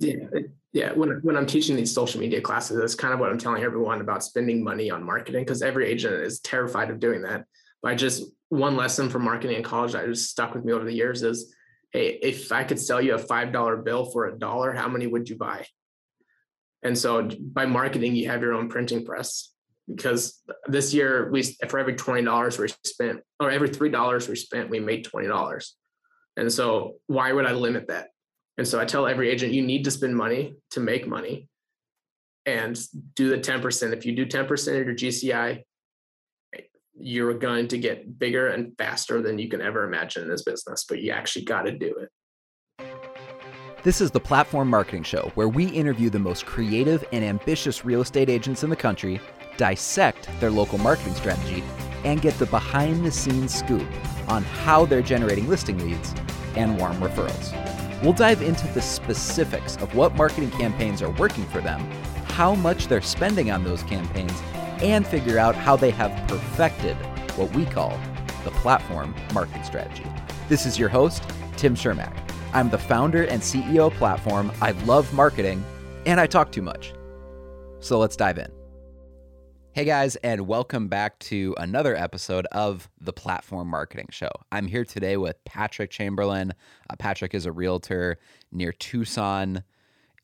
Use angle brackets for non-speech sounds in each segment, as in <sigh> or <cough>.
Yeah, yeah. When when I'm teaching these social media classes, that's kind of what I'm telling everyone about spending money on marketing because every agent is terrified of doing that. But I just one lesson from marketing in college that just stuck with me over the years is, hey, if I could sell you a five dollar bill for a dollar, how many would you buy? And so by marketing, you have your own printing press because this year we for every twenty dollars we spent or every three dollars we spent, we made twenty dollars. And so why would I limit that? And so I tell every agent, you need to spend money to make money and do the 10%. If you do 10% of your GCI, you're going to get bigger and faster than you can ever imagine in this business, but you actually got to do it. This is the Platform Marketing Show, where we interview the most creative and ambitious real estate agents in the country, dissect their local marketing strategy, and get the behind the scenes scoop on how they're generating listing leads and warm referrals. We'll dive into the specifics of what marketing campaigns are working for them, how much they're spending on those campaigns, and figure out how they have perfected what we call the platform marketing strategy. This is your host, Tim Shermack. I'm the founder and CEO of Platform. I love marketing, and I talk too much. So let's dive in. Hey guys, and welcome back to another episode of the Platform Marketing Show. I'm here today with Patrick Chamberlain. Uh, Patrick is a realtor near Tucson,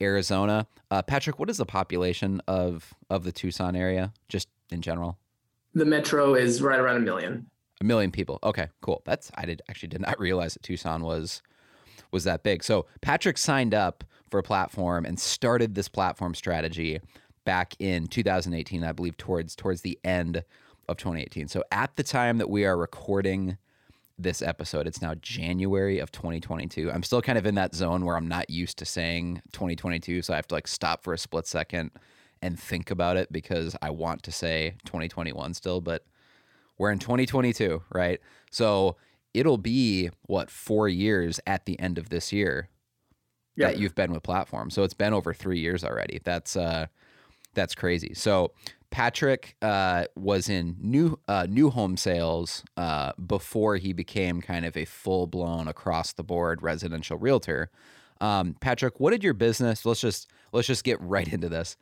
Arizona. Uh, Patrick, what is the population of of the Tucson area, just in general? The metro is right around a million. A million people. Okay, cool. That's I did actually did not <laughs> realize that Tucson was was that big. So Patrick signed up for a platform and started this platform strategy back in 2018, I believe towards towards the end of 2018. So at the time that we are recording this episode, it's now January of 2022. I'm still kind of in that zone where I'm not used to saying 2022, so I have to like stop for a split second and think about it because I want to say 2021 still, but we're in 2022, right? So it'll be what 4 years at the end of this year yeah. that you've been with platform. So it's been over 3 years already. That's uh that's crazy. So Patrick uh, was in new uh, new home sales uh, before he became kind of a full blown across the board residential realtor. Um, Patrick, what did your business? Let's just let's just get right into this.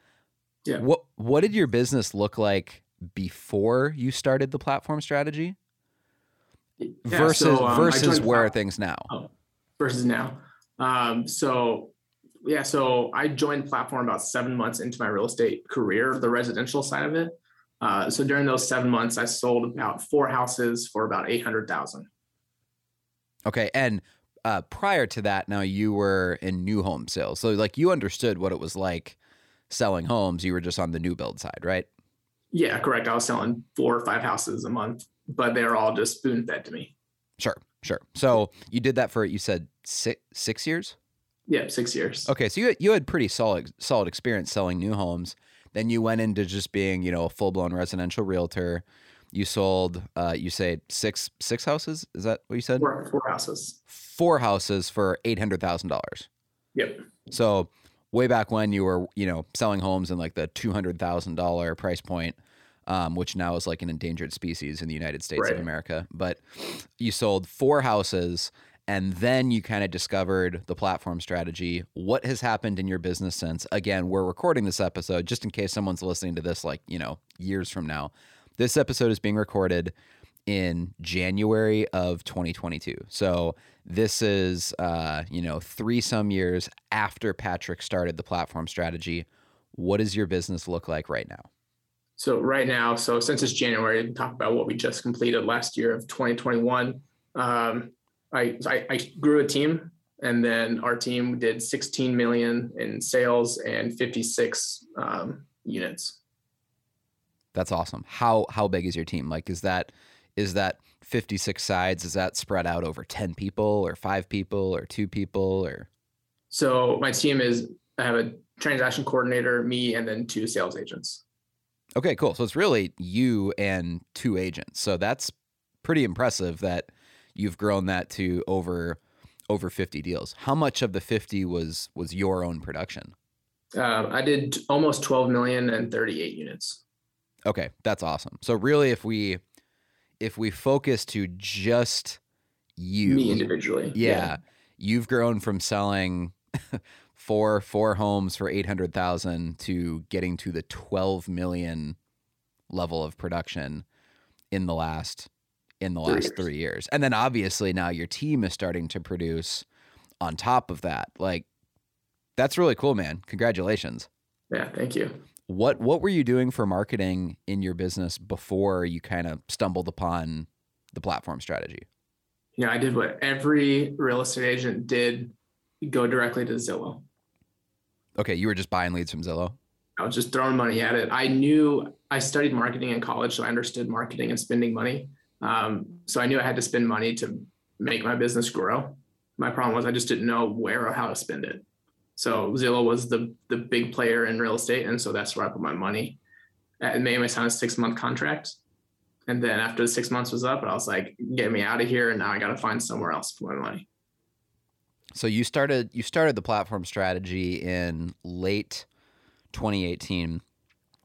Yeah. What what did your business look like before you started the platform strategy? Yeah, versus so, um, versus where are things now? Oh, versus now. Um, so yeah, so I joined Platform about seven months into my real estate career, the residential side of it. Uh, so during those seven months, I sold about four houses for about eight hundred thousand. Okay, and uh, prior to that, now you were in new home sales, so like you understood what it was like selling homes. You were just on the new build side, right? Yeah, correct. I was selling four or five houses a month, but they were all just spoon fed to me. Sure, sure. So you did that for you said six six years. Yeah, six years. Okay, so you you had pretty solid solid experience selling new homes. Then you went into just being you know a full blown residential realtor. You sold, uh, you say six six houses. Is that what you said? Four, four houses. Four houses for eight hundred thousand dollars. Yep. So way back when you were you know selling homes in like the two hundred thousand dollar price point. Um, which now is like an endangered species in the United States right. of America. But you sold four houses and then you kind of discovered the platform strategy. What has happened in your business since? Again, we're recording this episode just in case someone's listening to this like, you know, years from now. This episode is being recorded in January of 2022. So this is, uh, you know, three some years after Patrick started the platform strategy. What does your business look like right now? So right now, so since it's January, talk about what we just completed last year of 2021. Um, I, I, I grew a team and then our team did 16 million in sales and 56 um, units. That's awesome. How how big is your team? Like, is that is that 56 sides? Is that spread out over 10 people or five people or two people or? So my team is I have a transaction coordinator, me, and then two sales agents. Okay, cool. So it's really you and two agents. So that's pretty impressive that you've grown that to over over 50 deals. How much of the 50 was was your own production? Uh, I did almost 12 million and 38 units. Okay, that's awesome. So really, if we if we focus to just you, me individually, yeah, yeah. you've grown from selling <laughs> four four homes for 800,000 to getting to the 12 million level of production in the last in the Three last years. 3 years. And then obviously now your team is starting to produce on top of that. Like that's really cool, man. Congratulations. Yeah, thank you. What what were you doing for marketing in your business before you kind of stumbled upon the platform strategy? You know, I did what every real estate agent did go directly to Zillow. Okay, you were just buying leads from Zillow. I was just throwing money at it. I knew I studied marketing in college, so I understood marketing and spending money. Um, so I knew I had to spend money to make my business grow. My problem was I just didn't know where or how to spend it. So Zillow was the the big player in real estate, and so that's where I put my money. It made me sign a six month contract, and then after the six months was up, I was like, "Get me out of here!" And now I got to find somewhere else for my money. So you started you started the platform strategy in late 2018.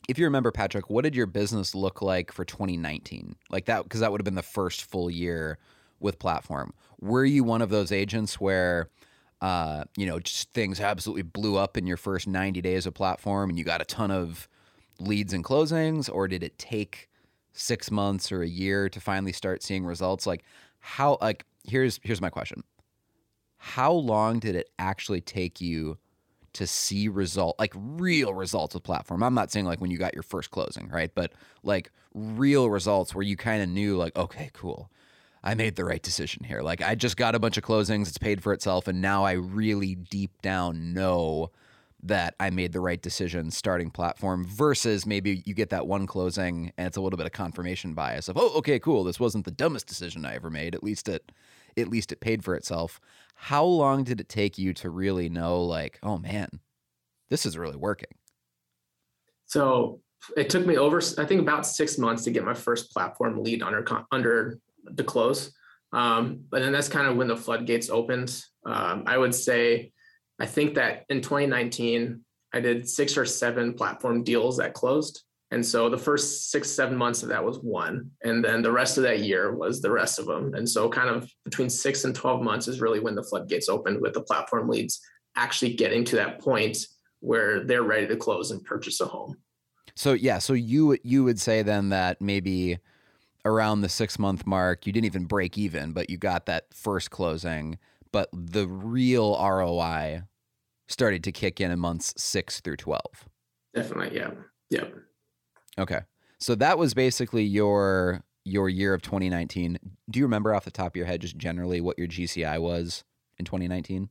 If you remember, Patrick, what did your business look like for 2019? Like that, because that would have been the first full year with platform. Were you one of those agents where, uh, you know, just things absolutely blew up in your first 90 days of platform and you got a ton of leads and closings, or did it take six months or a year to finally start seeing results? Like how? Like here's here's my question how long did it actually take you to see result like real results with platform. I'm not saying like when you got your first closing right? But like real results where you kind of knew like okay cool. I made the right decision here. Like i just got a bunch of closings it's paid for itself and now i really deep down know that i made the right decision starting platform versus maybe you get that one closing and it's a little bit of confirmation bias of oh okay cool. This wasn't the dumbest decision i ever made. At least it at least it paid for itself. How long did it take you to really know, like, oh man, this is really working? So it took me over, I think, about six months to get my first platform lead under under the close. Um, but then that's kind of when the floodgates opened. Um, I would say, I think that in 2019, I did six or seven platform deals that closed. And so the first six, seven months of that was one. And then the rest of that year was the rest of them. And so, kind of between six and 12 months is really when the floodgates opened with the platform leads actually getting to that point where they're ready to close and purchase a home. So yeah, so you you would say then that maybe around the six month mark, you didn't even break even, but you got that first closing, but the real ROI started to kick in in months six through twelve. Definitely, yeah, yeah. Okay, so that was basically your your year of 2019. Do you remember off the top of your head just generally what your GCI was in 2019?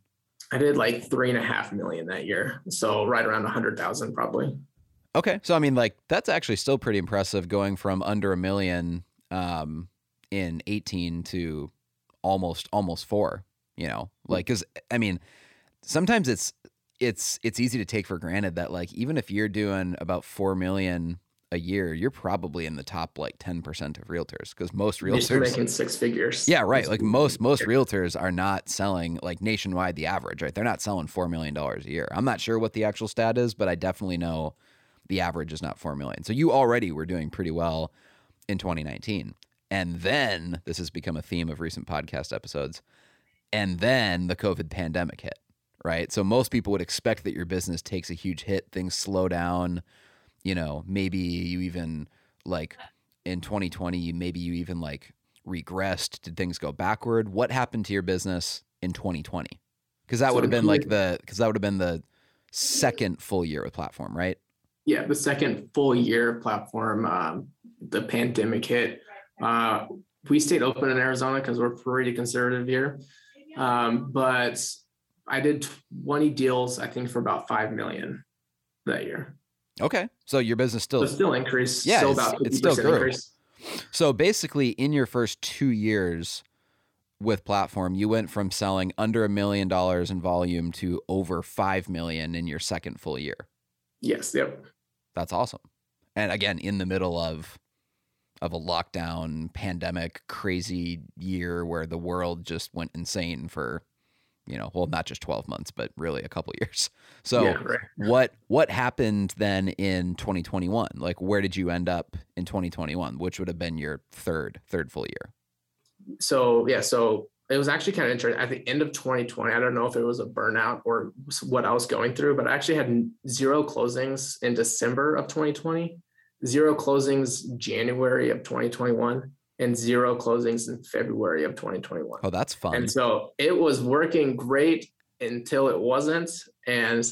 I did like three and a half million that year, so right around a hundred thousand probably. Okay. So I mean like that's actually still pretty impressive going from under a million um in 18 to almost almost 4, you know. Like cuz I mean sometimes it's it's it's easy to take for granted that like even if you're doing about 4 million a year, you're probably in the top like 10% of realtors cuz most realtors making six figures. Yeah, right. Like most most realtors are not selling like nationwide the average, right? They're not selling 4 million dollars a year. I'm not sure what the actual stat is, but I definitely know the average is not 4 million. So you already were doing pretty well in 2019. And then this has become a theme of recent podcast episodes. And then the COVID pandemic hit, right? So most people would expect that your business takes a huge hit, things slow down, you know, maybe you even like in 2020, maybe you even like regressed, did things go backward? What happened to your business in 2020? Cuz that So would have been like the cuz that would have been the second full year with platform, right? yeah, the second full year platform, um, the pandemic hit. Uh, we stayed open in Arizona because we're pretty conservative here. Um, but I did 20 deals, I think, for about five million that year. Okay. So your business still So still increase. Yeah, still it's- about it still 50% grew. increase. So basically, in your first two years with platform, you went from selling under a million dollars in volume to over five million in your second full year. Yes. Yep. That's awesome. And again, in the middle of of a lockdown, pandemic, crazy year where the world just went insane for, you know, well, not just twelve months, but really a couple <laughs> years. So yeah, right. what what happened then in 2021 like where did you end up in 2021 which would have been your third third full year so yeah, so it was actually kind of interesting. At the end of 2020, I don't know if it was a burnout or what I was going through, but I actually had zero closings in December of 2020, zero closings January of 2021, and zero closings in February of 2021. Oh, that's fun. And so it was working great until it wasn't. And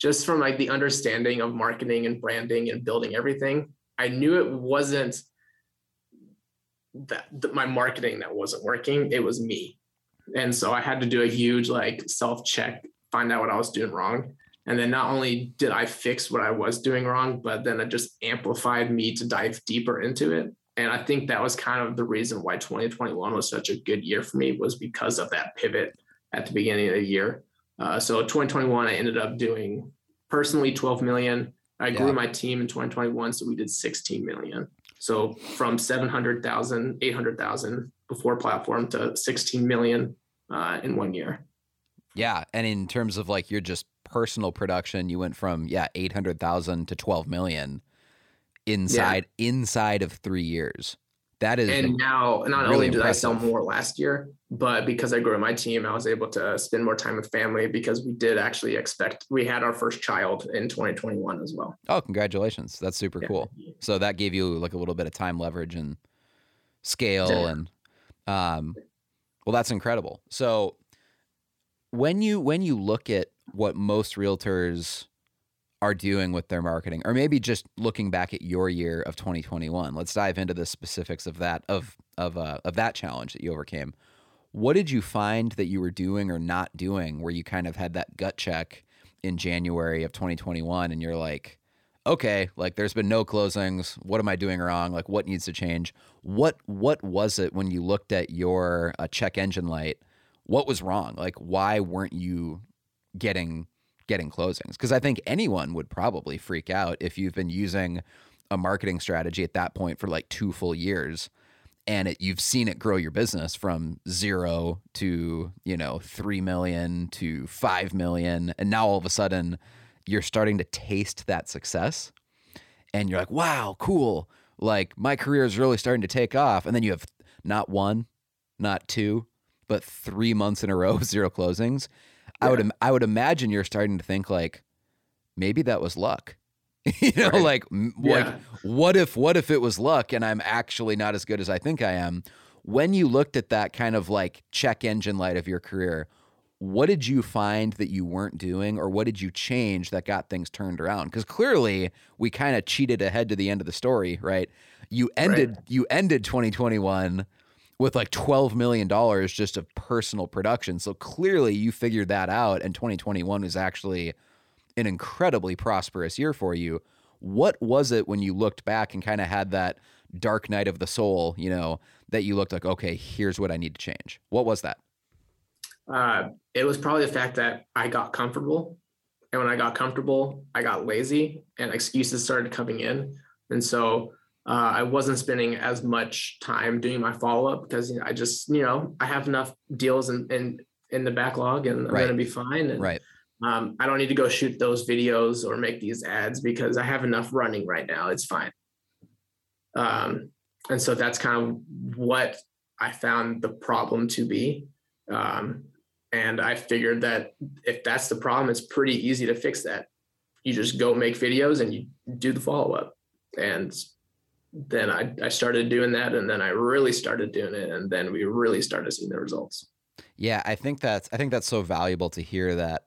just from like the understanding of marketing and branding and building everything, I knew it wasn't that, that my marketing that wasn't working. It was me. And so I had to do a huge like self check, find out what I was doing wrong. And then not only did I fix what I was doing wrong, but then it just amplified me to dive deeper into it. And I think that was kind of the reason why 2021 was such a good year for me was because of that pivot at the beginning of the year. Uh, so 2021, I ended up doing personally 12 million. I grew yeah. my team in 2021, so we did 16 million. So from 700,000, 800,000 before platform to 16 million uh, in one year. Yeah, and in terms of like your just personal production, you went from yeah 800,000 to 12 million inside yeah. inside of 3 years. That is And now not really only did impressive. I sell more last year, but because I grew my team, I was able to spend more time with family because we did actually expect we had our first child in 2021 as well. Oh, congratulations. That's super yeah. cool. So that gave you like a little bit of time leverage and scale yeah. and um well that's incredible. So when you when you look at what most realtors are doing with their marketing or maybe just looking back at your year of 2021 let's dive into the specifics of that of of uh, of that challenge that you overcame. What did you find that you were doing or not doing where you kind of had that gut check in January of 2021 and you're like okay like there's been no closings. What am i doing wrong? Like what needs to change? What what was it when you looked at your uh, check engine light what was wrong? Like why weren't you getting getting closings because I think anyone would probably freak out if you've been using a marketing strategy at that point for like two full years and it, you've seen it grow your business from zero to you know three million to five million and now all of a sudden you're starting to taste that success and you're like wow cool. Like my career is really starting to take off. And then you have not one not two but three months in a row <laughs> zero closings I would I would imagine you're starting to think like maybe that was luck. <laughs> you know, right. like yeah. like what if what if it was luck and I'm actually not as good as I think I am? When you looked at that kind of like check engine light of your career, what did you find that you weren't doing or what did you change that got things turned around because clearly we kind of cheated ahead to the end of the story right you ended right. you ended 2021 with like $12 million just of personal production. So clearly you figured that out, and 2021 was actually an incredibly prosperous year for you. What was it when you looked back and kind of had that dark night of the soul, you know, that you looked like, okay, here's what I need to change? What was that? Uh, it was probably the fact that I got comfortable. And when I got comfortable, I got lazy and excuses started coming in. And so uh, I wasn't spending as much time doing my follow up because you know, I just you know I have enough deals in in, in the backlog and I'm right. gonna be fine. And, right. Um, I don't need to go shoot those videos or make these ads because I have enough running right now. It's fine. Um, and so that's kind of what I found the problem to be. Um, and I figured that if that's the problem, it's pretty easy to fix that. You just go make videos and you do the follow up. And then I, I started doing that and then I really started doing it and then we really started seeing the results. Yeah, I think that's I think that's so valuable to hear that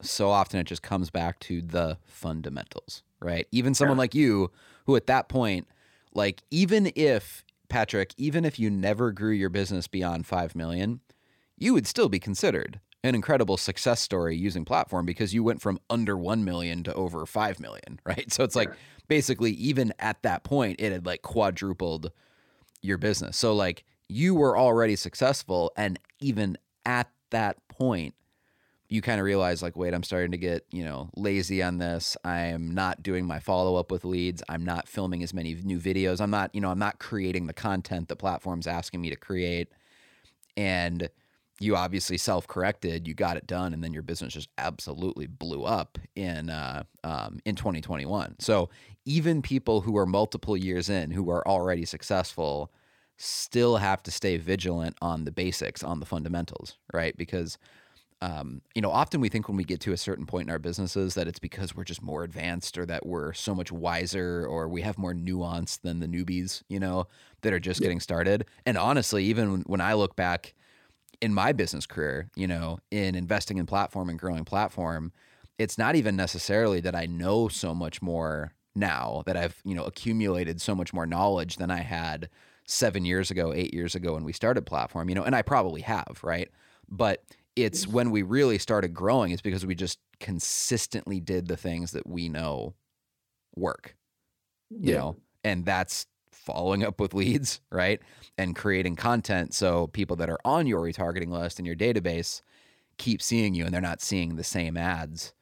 so often it just comes back to the fundamentals, right? Even someone yeah. like you who at that point like even if Patrick, even if you never grew your business beyond 5 million, you would still be considered an incredible success story using platform because you went from under 1 million to over 5 million, <laughs> right? So it's like basically even at that point it had like quadrupled your business. So like you were already successful and even at that point you kind of realize like wait i'm starting to get you know lazy on this. I'm not doing my follow-up with leads. I'm not filming as many new videos. I'm not you know i'm not creating the content the platform's asking me to create. And you obviously self-corrected, you got it done, and then your business just absolutely blew up in uh, um, in 2021. So even people who are multiple years in, who are already successful, still have to stay vigilant on the basics, on the fundamentals, right? Because um, you know, often we think when we get to a certain point in our businesses that it's because we're just more advanced or that we're so much wiser or we have more nuance than the newbies, you know, that are just getting started. And honestly, even when I look back in my business career, you know, in investing in platform and growing platform, it's not even necessarily that I know so much more now that I've, you know, accumulated so much more knowledge than I had seven years ago, eight years ago when we started platform, you know, and I probably have, right? But it's mm. when we really started growing it's because we just consistently did the things that we know work you yeah. know and that's following up with leads right and creating content so people that are on your retargeting list in your database keep seeing you and they're not seeing the same ads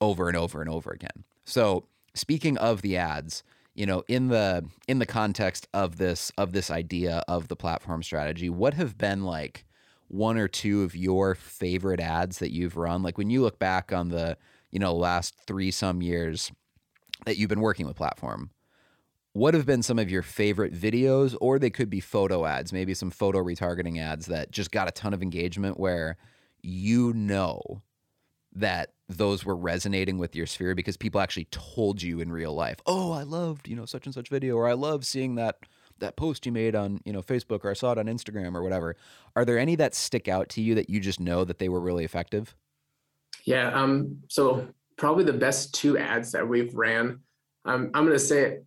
over and over and over again so speaking of the ads you know in the in the context of this of this idea of the platform strategy what have been like one or two of your favorite ads that you've run? Like when you look back on the, you know, last three some years that you've been working with platform, what have been some of your favorite videos or they could be photo ads, maybe some photo retargeting ads that just got a ton of engagement where you know that those were resonating with your sphere because people actually told you in real life, "Oh, I loved, you know, such and such video or I love seeing that that post you made on you know Facebook or I saw it on Instagram or whatever. Are there any that stick out to you that you just know that they were really effective? Yeah. Um. So probably the best two ads that we've ran. Um. I'm gonna say it,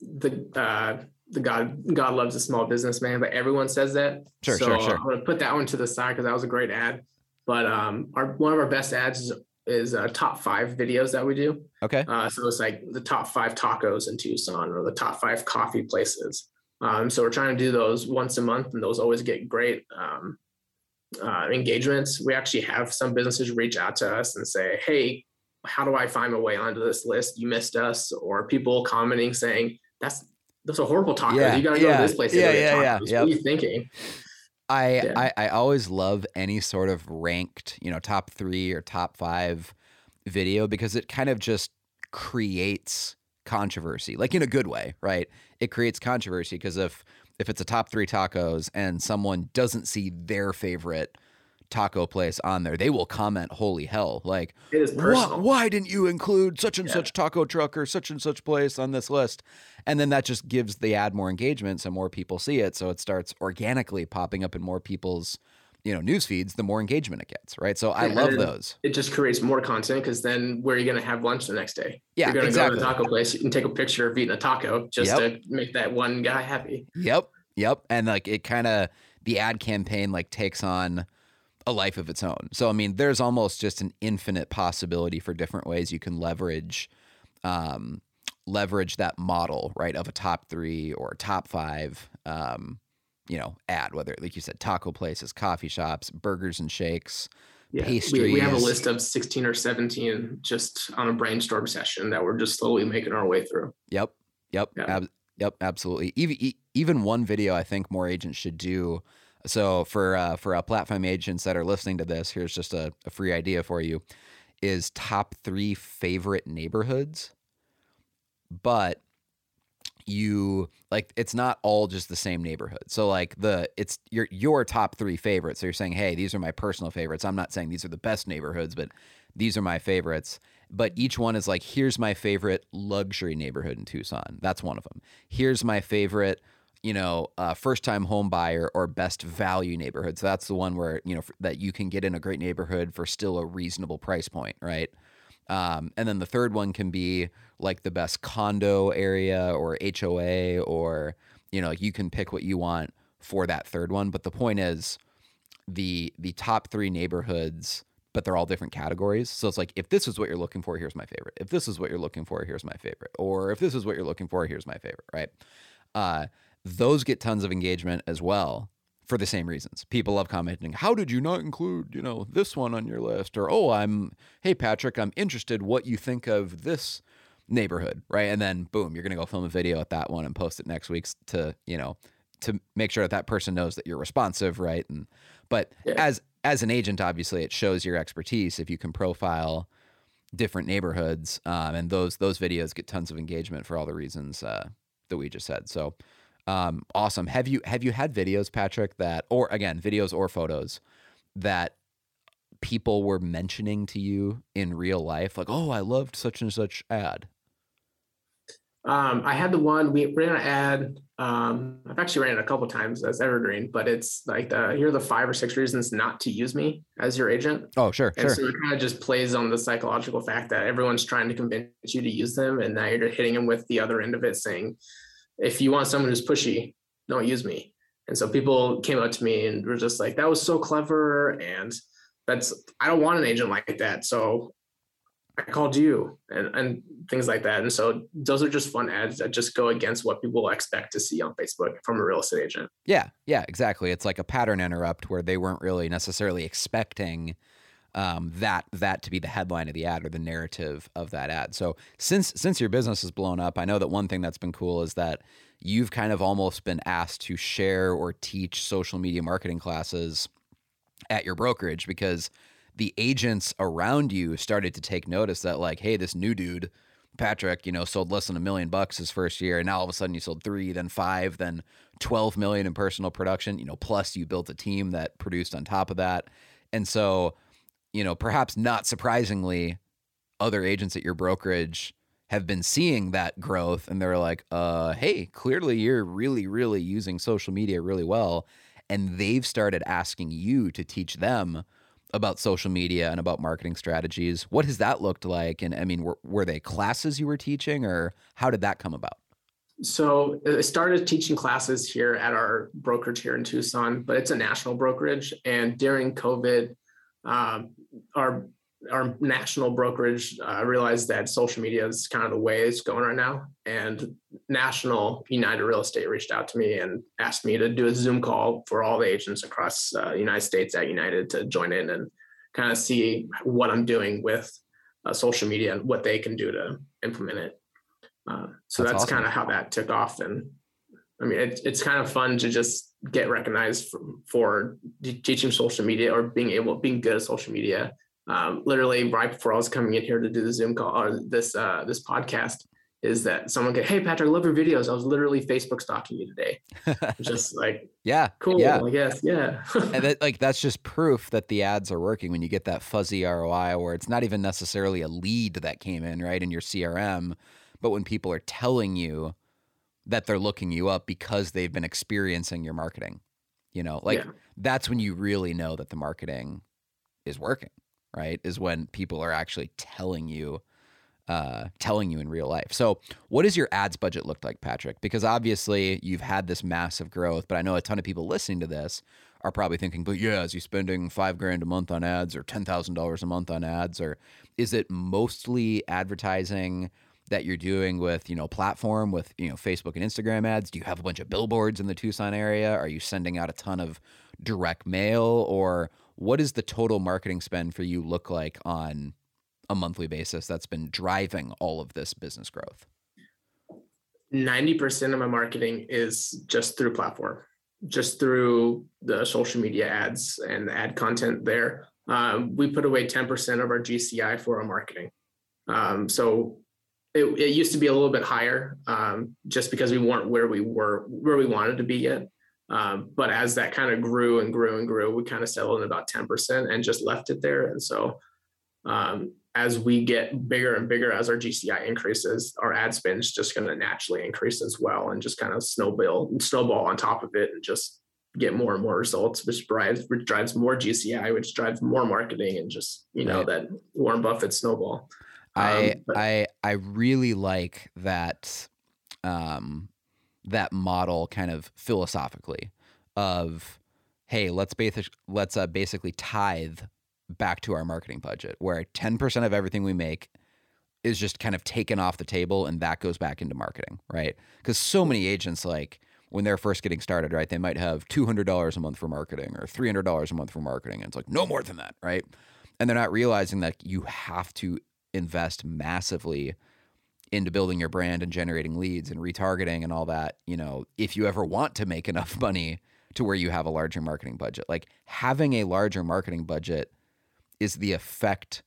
the uh the God God loves a small businessman, but everyone says that. Sure, so sure, sure. I'm gonna put that one to the side because that was a great ad. But um, our one of our best ads is, is uh, top five videos that we do. Okay. Uh, so it's like the top five tacos in Tucson or the top five coffee places. Um, so we're trying to do those once a month, and those always get great um, uh, engagements. We actually have some businesses reach out to us and say, "Hey, how do I find my way onto this list? You missed us," or people commenting saying, "That's that's a horrible taco. Yeah, you got to go to this place. Yeah, yeah, yeah. Yep. What are you thinking?" I, yeah. I I always love any sort of ranked, you know, top three or top five video because it kind of just creates controversy, like in a good way, right? It creates controversy because if if it's a top three tacos and someone doesn't see their favorite taco place on there, they will comment, "Holy hell!" Like, why, why, didn't you include such and yeah. such taco truck or such and such place on this list? And then that just gives the ad more engagement, so more people see it, so it starts organically popping up in more people's you know news feeds the more engagement it gets right so i love those it just creates more content because then where are you going to have lunch the next day yeah you're going to exactly. go to a taco place you can take a picture of eating a taco just yep. to make that one guy happy yep yep and like it kind of the ad campaign like takes on a life of its own so i mean there's almost just an infinite possibility for different ways you can leverage um leverage that model right of a top three or top five um you know, ad, whether like you said, taco places, coffee shops, burgers and shakes, yeah, pastries. We, we, have a list of 16 or 17 just on a brainstorm session that we're just slowly making our way through. Yep. Yep. Yeah. Ab- yep. Absolutely. Even, even one video I think more agents should do. So for, uh, for uh, platform agents that are listening to this, here's just a, a free idea for you is top three favorite neighborhoods, but you like it's not all just the same neighborhood. So like the it's your your top 3 favorites. So you're saying, "Hey, these are my personal favorites." I'm not saying these are the best neighborhoods, but these are my favorites. But each one is like, "Here's my favorite luxury neighborhood in Tucson." That's one of them. Here's my favorite you know, uh, first time home buyer or best value neighborhood. So that's the one where, you know, that you can get in a great neighborhood for still a reasonable price point, right? Um, and then the third one can be like the best condo area or HOA, or, you know, you can pick what you want for that third one. But the point is the the top three neighborhoods, but they're all different categories. So it's like if this is what you're looking for, here's my favorite. If this is what you're looking for, here's my favorite. Or if this is what you're looking for, here's my favorite, right? Uh, those get tons of engagement as well for the same reasons. People love commenting, "How did you not include, you know, this one on your list?" or "Oh, I'm hey Patrick, I'm interested what you think of this neighborhood," right? And then boom, you're going to go film a video at that one and post it next week to, you know, to make sure that that person knows that you're responsive, right? And but yeah. as as an agent, obviously, it shows your expertise if you can profile different neighborhoods, um, and those those videos get tons of engagement for all the reasons uh, that we just said. So Um, awesome. Have you have you had videos, Patrick, that or again, videos or photos that people were mentioning to you in real life? Like, oh, I loved such and such ad. Um, I had the one we ran an ad. Um, I've actually ran it a couple times as evergreen, but it's like the here are the five or six reasons not to use me as your agent. Oh, sure, and sure. so it kind of just plays on the psychological fact that everyone's trying to convince you to use them, and now you're hitting them with the other end of it, saying, if you want someone who's pushy, don't use me. And so people came up to me and were just like, that was so clever, and that's I don't want an agent like that. So I called you and, and things like that. And so those are just fun ads that just go against what people expect to see on Facebook from a real estate agent. Yeah, yeah, exactly. It's like a pattern interrupt where they weren't really necessarily expecting um, that that to be the headline of the ad or the narrative of that ad. So since since your business has blown up, I know that one thing that's been cool is that you've kind of almost been asked to share or teach social media marketing classes at your brokerage because the agents around you started to take notice that like, hey, this new dude, Patrick, you know, sold less than a million bucks his first year, and now all of a sudden you sold three, then five, then twelve million in personal production. You know, plus you built a team that produced on top of that, and so, you know, perhaps not surprisingly, other agents at your brokerage have been seeing that growth, and they're like, uh, hey, clearly you're really, really using social media really well, and they've started asking you to teach them about social media and about marketing strategies. What has that looked like? And I mean, were, were they classes you were teaching or how did that come about? So I started teaching classes here at our brokerage here in Tucson, but it's a national brokerage. And during COVID, um, our our national brokerage uh, realized that social media is kind of the way it's going right now. And National United Real Estate reached out to me and asked me to do a Zoom call for all the agents across uh, the United States at United to join in and kind of see what I'm doing with uh, social media and what they can do to implement it. Uh, so that's, that's awesome. kind of how that took off. And I mean, it, it's kind of fun to just get recognized for, for teaching social media or being able, being good at social media um, literally right before I was coming in here to do the Zoom call or this uh, this podcast is that someone get, hey Patrick, I love your videos. I was literally Facebook stalking you today. <laughs> just like yeah, cool. Yeah. I guess yeah. <laughs> and that, like that's just proof that the ads are working when you get that fuzzy ROI where it's not even necessarily a lead that came in right in your CRM, but when people are telling you that they're looking you up because they've been experiencing your marketing. You know, like yeah. that's when you really know that the marketing is working right? Is when people are actually telling you, uh, telling you in real life. So, what does your ads budget look like, Patrick? Because obviously you've had this massive growth, but I know a ton of people listening to this are probably thinking, but yeah, is he spending five grand a month on ads or ten thousand dollars a month on ads, or is it mostly advertising? That you're doing with you know platform with you know Facebook and Instagram ads? Do you have a bunch of billboards in the Tucson area? Are you sending out a ton of direct mail or what does the total marketing spend for you look like on a monthly basis that's been driving all of this business growth? 90% of my marketing is just through platform, just through the social media ads and the ad content there. Um, we put away 10% of our GCI for our marketing. Um, so it, it, used to be a little bit higher um, just because we weren't where we were, where we wanted to be yet. Um, but as that kind of grew and grew and grew, we kind of settled in about 10% and just left it there. And so um, as we get bigger and bigger, as our GCI increases, our ad spend is just going to naturally increase as well and just kind of snowball, snowball on top of it and just get more and more results, which drives, which drives more GCI, which drives more marketing and just, you know, right. that Warren Buffett snowball. I, um, I, I really like that um, that model kind of philosophically of hey let's basic, let's uh, basically tithe back to our marketing budget where 10% of everything we make is just kind of taken off the table and that goes back into marketing right? Because so many agents like when they're first getting started right they might have $200 a month for marketing or $300 a month for marketing and it's like no more than that right? And they're not realizing that you have to invest massively into building your brand and generating leads and retargeting and all that, you know, if you ever want to make <laughs> enough money to where you have a larger marketing budget. Like having a larger marketing budget is the effect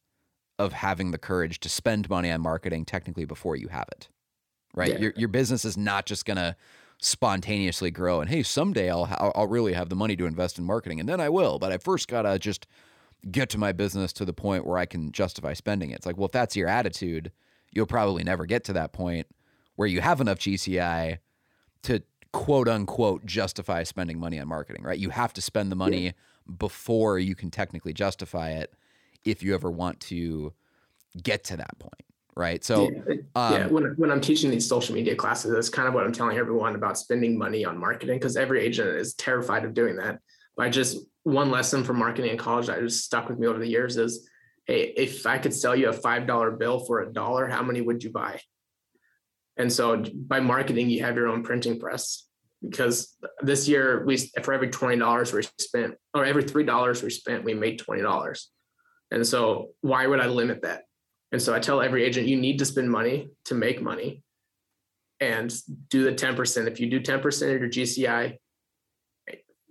of having the courage to spend money on marketing technically before you have it. Right? Yeah. Your your business is not just going to spontaneously grow and hey someday I'll I'll really have the money to invest in marketing and then I will but I first got to just get to my business to the point where I can justify spending it. It's like well if that's your attitude you'll probably never get to that point where you have enough GCI to quote unquote justify spending money on marketing, right? You have to spend the money yeah. before you can technically justify it if you ever want to get to that point right? So, yeah, um, yeah, when, when I'm teaching these social media classes, that's kind of what I'm telling everyone about spending money on marketing because every agent is terrified of doing that. I just one lesson from marketing in college that just stuck with me over the years is, hey, if I could sell you a five dollar bill for a dollar, how many would you buy? And so by marketing, you have your own printing press because this year we for every twenty dollars we spent or every three dollars we spent, we made twenty dollars. And so why would I limit that? And so I tell every agent, you need to spend money to make money and do the 10%. If you do 10% of your GCI,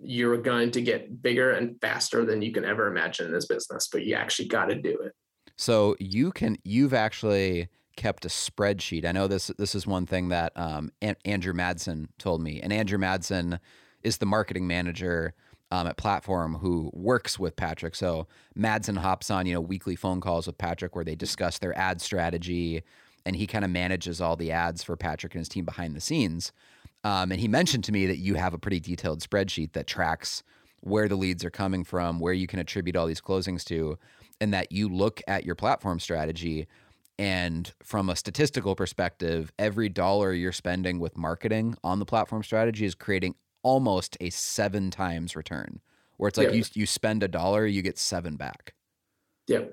you're going to get bigger and faster than you can ever imagine in this business, but you actually got to do it. So you can, you've actually kept a spreadsheet. I know this, this is one thing that um, Andrew Madsen told me. And Andrew Madsen is the marketing manager um, at Platform who works with Patrick. So Madsen hops on, you know, weekly phone calls with Patrick where they discuss their ad strategy, and he kind of manages all the ads for Patrick and his team behind the scenes. Um, and he mentioned to me that you have a pretty detailed spreadsheet that tracks where the leads are coming from, where you can attribute all these closings to, and that you look at your platform strategy. And from a statistical perspective, every dollar you're spending with marketing on the platform strategy is creating almost a seven times return, where it's like yeah. you you spend a dollar, you get seven back. Yeah.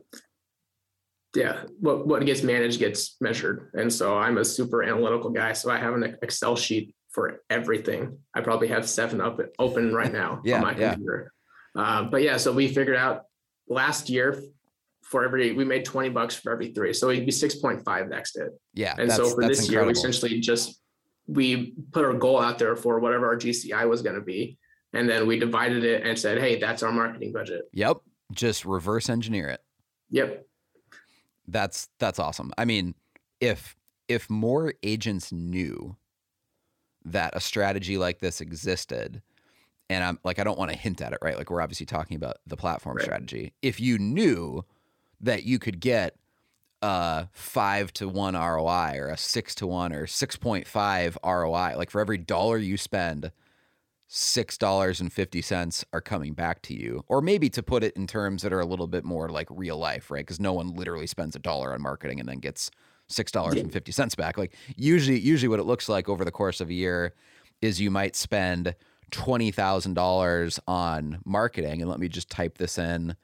Yeah. What what gets managed gets measured. And so I'm a super analytical guy. So I have an Excel sheet for everything. I probably have seven up open right now <laughs> yeah, on my yeah. computer. Uh, but yeah, so we figured out last year for every we made 20 bucks for every three. So it'd be 6.5 next it. Yeah. And so for this incredible. year, we essentially just we put our goal out there for whatever our GCI was going to be. And then we divided it and said, hey, that's our marketing budget. Yep. Just reverse engineer it. Yep. That's that's awesome. I mean, if if more agents knew that a strategy like this existed, and I'm like I don't want to hint at it, right? Like we're obviously talking about the platform right. strategy. If you knew that you could get a five to one ROI or a six to one or 6.5 ROI. Like for every dollar you spend, $6.50 are coming back to you. Or maybe to put it in terms that are a little bit more like real life, right? Because no one literally spends a dollar on marketing and then gets $6.50 back. Like usually, usually what it looks like over the course of a year is you might spend $20,000 on marketing. And let me just type this in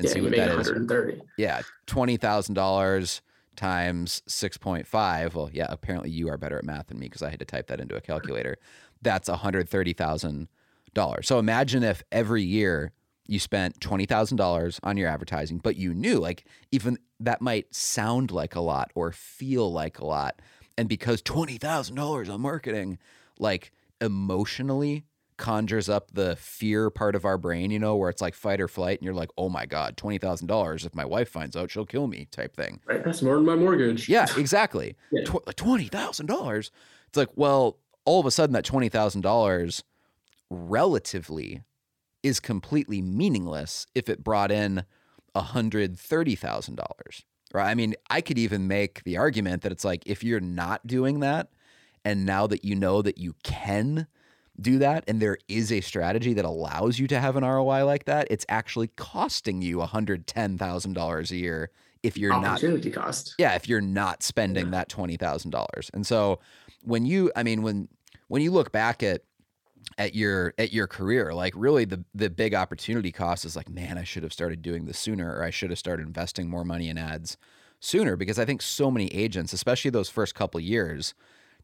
and yeah, see what that 130. is. Yeah, twenty thousand dollars times six point five. Well, yeah, apparently you are better at math than me because I had to type that into a calculator. That's one hundred thirty thousand dollars. So imagine if every year you spent twenty thousand dollars on your advertising, but you knew like even that might sound like a lot or feel like a lot, and because twenty thousand dollars on marketing, like emotionally conjures up the fear part of our brain, you know, where it's like fight or flight, and you're like, oh my God, $20,000. If my wife finds out, she'll kill me type thing. Right. That's more than my mortgage. Yeah, exactly. <laughs> yeah. Tw- $20,000. It's like, well, all of a sudden that $20,000 relatively is completely meaningless if it brought in $130,000. Right. I mean, I could even make the argument that it's like if you're not doing that, and now that you know that you can do that and there is a strategy that allows you to have an ROI like that, it's actually costing you $110,000 a year if you're opportunity not cost. Yeah, if you're not spending yeah. that $20,000. And so when you I mean when when you look back at at your at your career like really the the big opportunity cost is like man I should have started doing this sooner or I should have started investing more money in ads sooner because I think so many agents especially those first couple years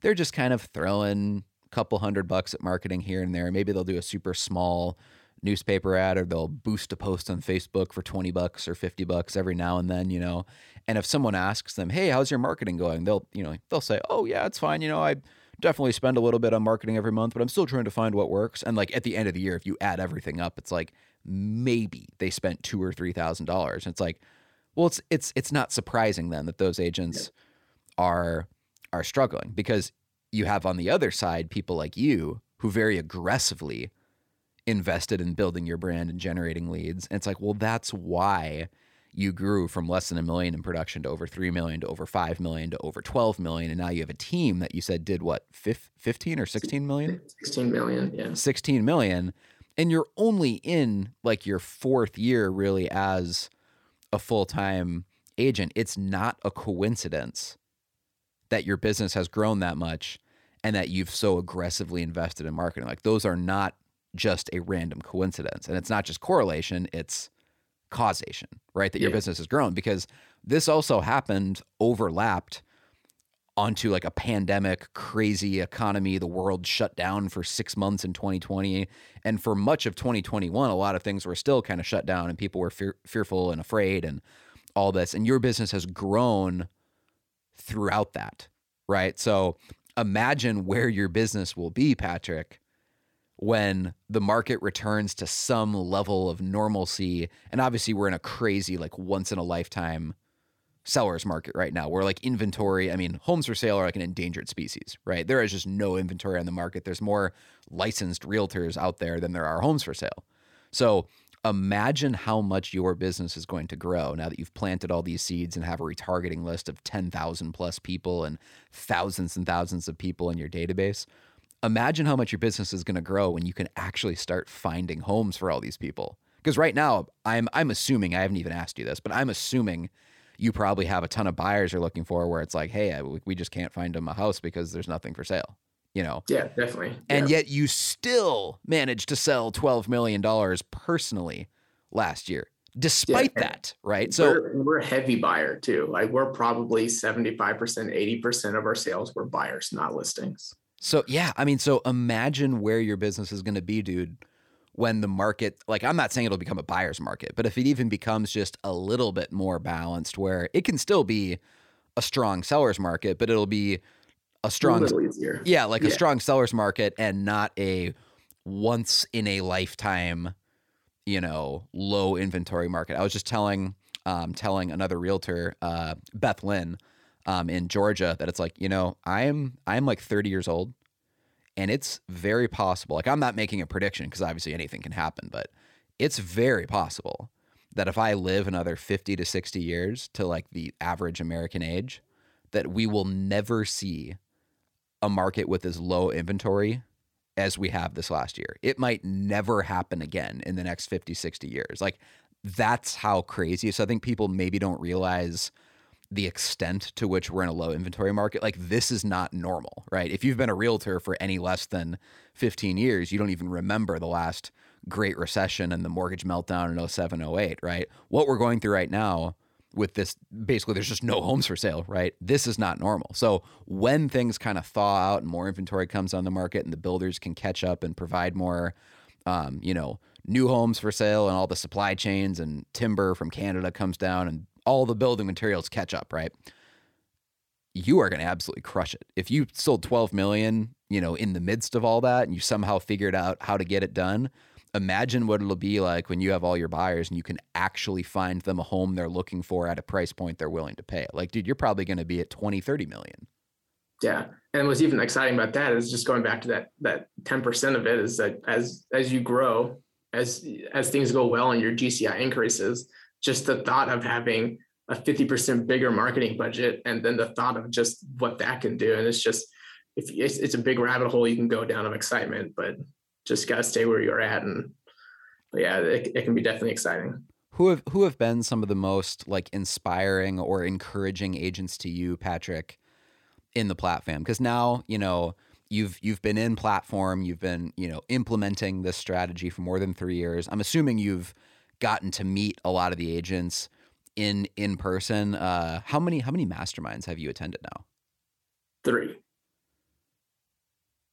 they're just kind of throwing a couple hundred bucks at marketing here and there. Maybe they'll do a super small newspaper ad or they'll boost a post on Facebook for 20 bucks or 50 bucks every now and then, you know. And if someone asks them, "Hey, how's your marketing going?" they'll, you know, they'll say, "Oh, yeah, it's fine, you know, I definitely spend a little bit on marketing every month, but I'm still trying to find what works." And like at the end of the year, if you add everything up, it's like maybe they spent 2 or 3000 dollars. And it's like, well, it's it's it's not surprising then that those agents are are struggling because you have on the other side people like you who very aggressively invested in building your brand and generating leads. And it's like, well, that's why you grew from less than a million in production to over 3 million to over 5 million to over 12 million. And now you have a team that you said did what, 15 or 16 million? 16 million, yeah. 16 million. And you're only in like your fourth year really as a full time agent. It's not a coincidence that your business has grown that much and that you've so aggressively invested in marketing. Like those are not just a random coincidence. And it's not just correlation, it's causation, right? That your yeah. business has grown because this also happened overlapped onto like a pandemic, crazy economy. The world shut down for six months in 2020. And for much of 2021, a lot of things were still kind of shut down and people were fear- fearful and afraid and all this. And your business has grown throughout that, right? So imagine where your business will be, Patrick, when the market returns to some level of normalcy. And obviously, we're in a crazy, like once in a lifetime seller's market right now where like inventory, I mean, homes for sale are like an endangered species, right? There is just no inventory on the market. There's more licensed realtors out there than there are homes for sale. So imagine how much your business is going to grow now that you've planted all these seeds and have a retargeting list of 10,000 plus people and thousands and thousands of people in your database imagine how much your business is going to grow when you can actually start finding homes for all these people. Because right now, I'm I'm assuming I haven't even asked you this, but I'm assuming you probably have a ton of buyers you're looking for where it's like, hey, we just can't find them a house because there's nothing for sale. You know? Yeah, definitely. And yeah. yet you still managed to sell twelve million dollars personally last year despite yeah, that, right? So we're, we're, a heavy buyer too. Like we're probably 75%, 80% of our sales were buyers, not listings. So yeah, I mean, so imagine where your business is going to be, dude, when the market like I'm not saying it'll become a buyer's market, but if it even becomes just a little bit more balanced where it can still be a strong seller's market, but it'll be a strong a Yeah, like yeah. a strong seller's market and not a once in a lifetime, you know, low inventory market. I was just telling um telling another realtor, uh Beth Lynn, um, in Georgia that it's like, you know, I'm I'm like 30 years old and it's very possible. Like I'm not making a prediction because obviously anything can happen, but it's very possible that if I live another 50 to 60 years to like the average American age, that we will never see a market with as low inventory as we have this last year. It might never happen again in the next 50, 60 years. Like that's how crazy. So I think people maybe don't realize the extent to which we're in a low inventory market, like this is not normal, right? If you've been a realtor for any less than 15 years, you don't even remember the last great recession and the mortgage meltdown in 07, 08, right? What we're going through right now with this, basically, there's just no homes for sale, right? This is not normal. So when things kind of thaw out and more inventory comes on the market and the builders can catch up and provide more, um, you know, new homes for sale and all the supply chains and timber from Canada comes down and all the building materials catch up, right? You are going to absolutely crush it. If you sold 12 million, you know, in the midst of all that and you somehow figured out how to get it done, imagine what it'll be like when you have all your buyers and you can actually find them a home they're looking for at a price point they're willing to pay. Like, dude, you're probably going to be at 20, 30 million. Yeah. And what's even exciting about that is just going back to that that 10% of it is that as as you grow, as as things go well and your GCI increases, just the thought of having a 50% bigger marketing budget and then the thought of just what that can do. And it's just if it's, it's a big rabbit hole you can go down of excitement but just got to stay where you're at. And yeah it, it can be definitely exciting. Who have who have been some of the most like inspiring or encouraging agents to you patrick in the platform? Because now you know you've you've been in platform you've been you know implementing this strategy for more than three years. I'm assuming you've gotten to meet a lot of the agents in in person. Uh, how many how many masterminds have you attended now? Three.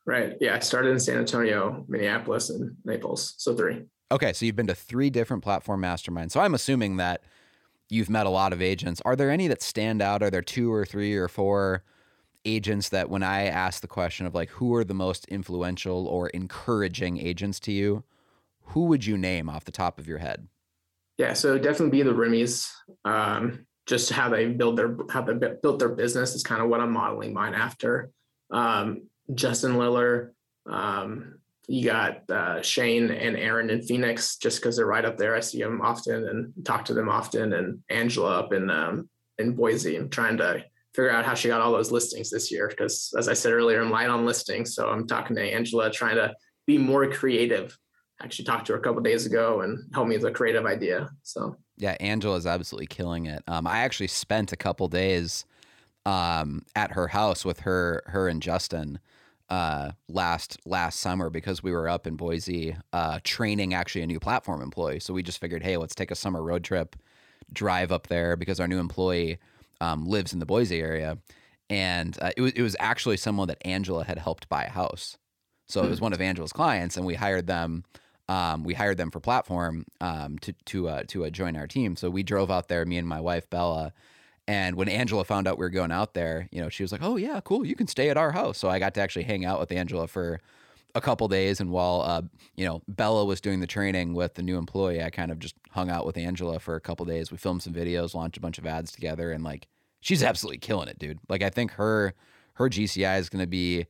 Right. Yeah, I started in San Antonio, Minneapolis, and Naples. So three. Okay, so you've been to three different platform masterminds. So I'm assuming that you've met a lot of agents. Are there any that stand out? Are there two or three or four agents that when I ask the question of like who are the most influential or encouraging agents to you, who would you name off the top of your head? Yeah, so definitely be the Rimmys. Um, just how they build their how they built their business is kind of what I'm modeling mine after. um, Justin Liller. Um, you got uh, Shane and Aaron in Phoenix just because they're right up there. I see them often and talk to them often. And Angela up in um, in Boise. I'm trying to figure out how she got all those listings this year because, as I said earlier, I'm light on listings. So I'm talking to Angela, trying to be more creative. Actually, talked to her a couple days ago and helped me with a creative idea. So yeah, Angela is absolutely killing it. Um, I actually spent a couple days um, at her house with her, her and Justin uh, last last summer because we were up in Boise uh, training actually a new platform employee. So we just figured, hey, let's take a summer road trip, drive up there because our new employee um, lives in the Boise area, and uh, it was it was actually someone that Angela had helped buy a house. So it was hmm. one of Angela's clients, and we hired them. Um, we hired them for platform um, to to uh, to uh, join our team. So we drove out there, me and my wife Bella, and when Angela found out we were going out there, you know, she was like, "Oh yeah, cool. You can stay at our house." So I got to actually hang out with Angela for a couple days, and while uh, you know Bella was doing the training with the new employee, I kind of just hung out with Angela for a couple days. We filmed some videos, launched a bunch of ads together, and like she's absolutely killing it, dude. Like I think her her GCI is going to be,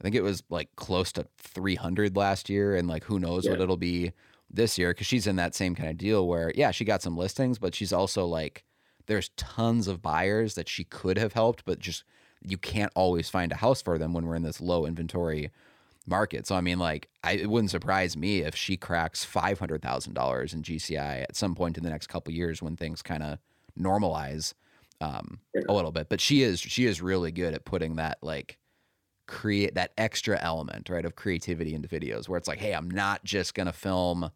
I think it was like close to 300 last year, and like who knows yeah. what it'll be this year because she's in that same kind of deal where yeah she got some listings, but she's also like there's tons of buyers that she could have helped, but just you can't always find a house for them when we're in this low inventory market. So I mean, like, I, it wouldn't surprise me if she cracks five hundred thousand dollars in GCI at some point in the next couple years when things kind of normalize um, yeah. a little bit. But she is she is really good at putting that like create that extra element right of creativity into videos where it's like, hey, I'm not just gonna film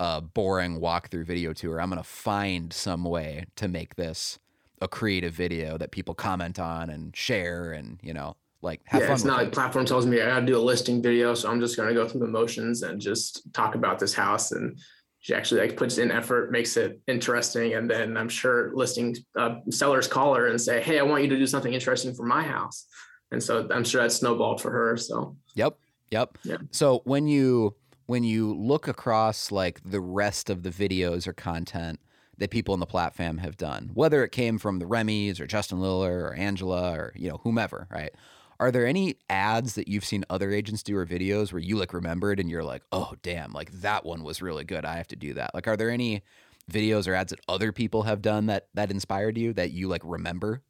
a boring walkthrough video tour. I'm going to find some way to make this a creative video that people comment on and share and, you know, like have yeah, fun. It's not it. like platform tells me I got to do a listing video. So I'm just going to go through the motions and just talk about this house. And she actually like puts in effort, makes it interesting. And then I'm sure listing uh, sellers call her and say, Hey, I want you to do something interesting for my house. And so I'm sure that snowballed for her. So, yep. Yep. Yeah. So when you, when you look across like the rest of the videos or content that people in the platform have done, whether it came from the Remy's or Justin Liller or Angela or you know whomever, right? Are there any ads that you've seen other agents do or videos where you like remembered and you're like, oh damn, like that one was really good. I have to do that. Like, are there any videos or ads that other people have done that that inspired you that you like remember?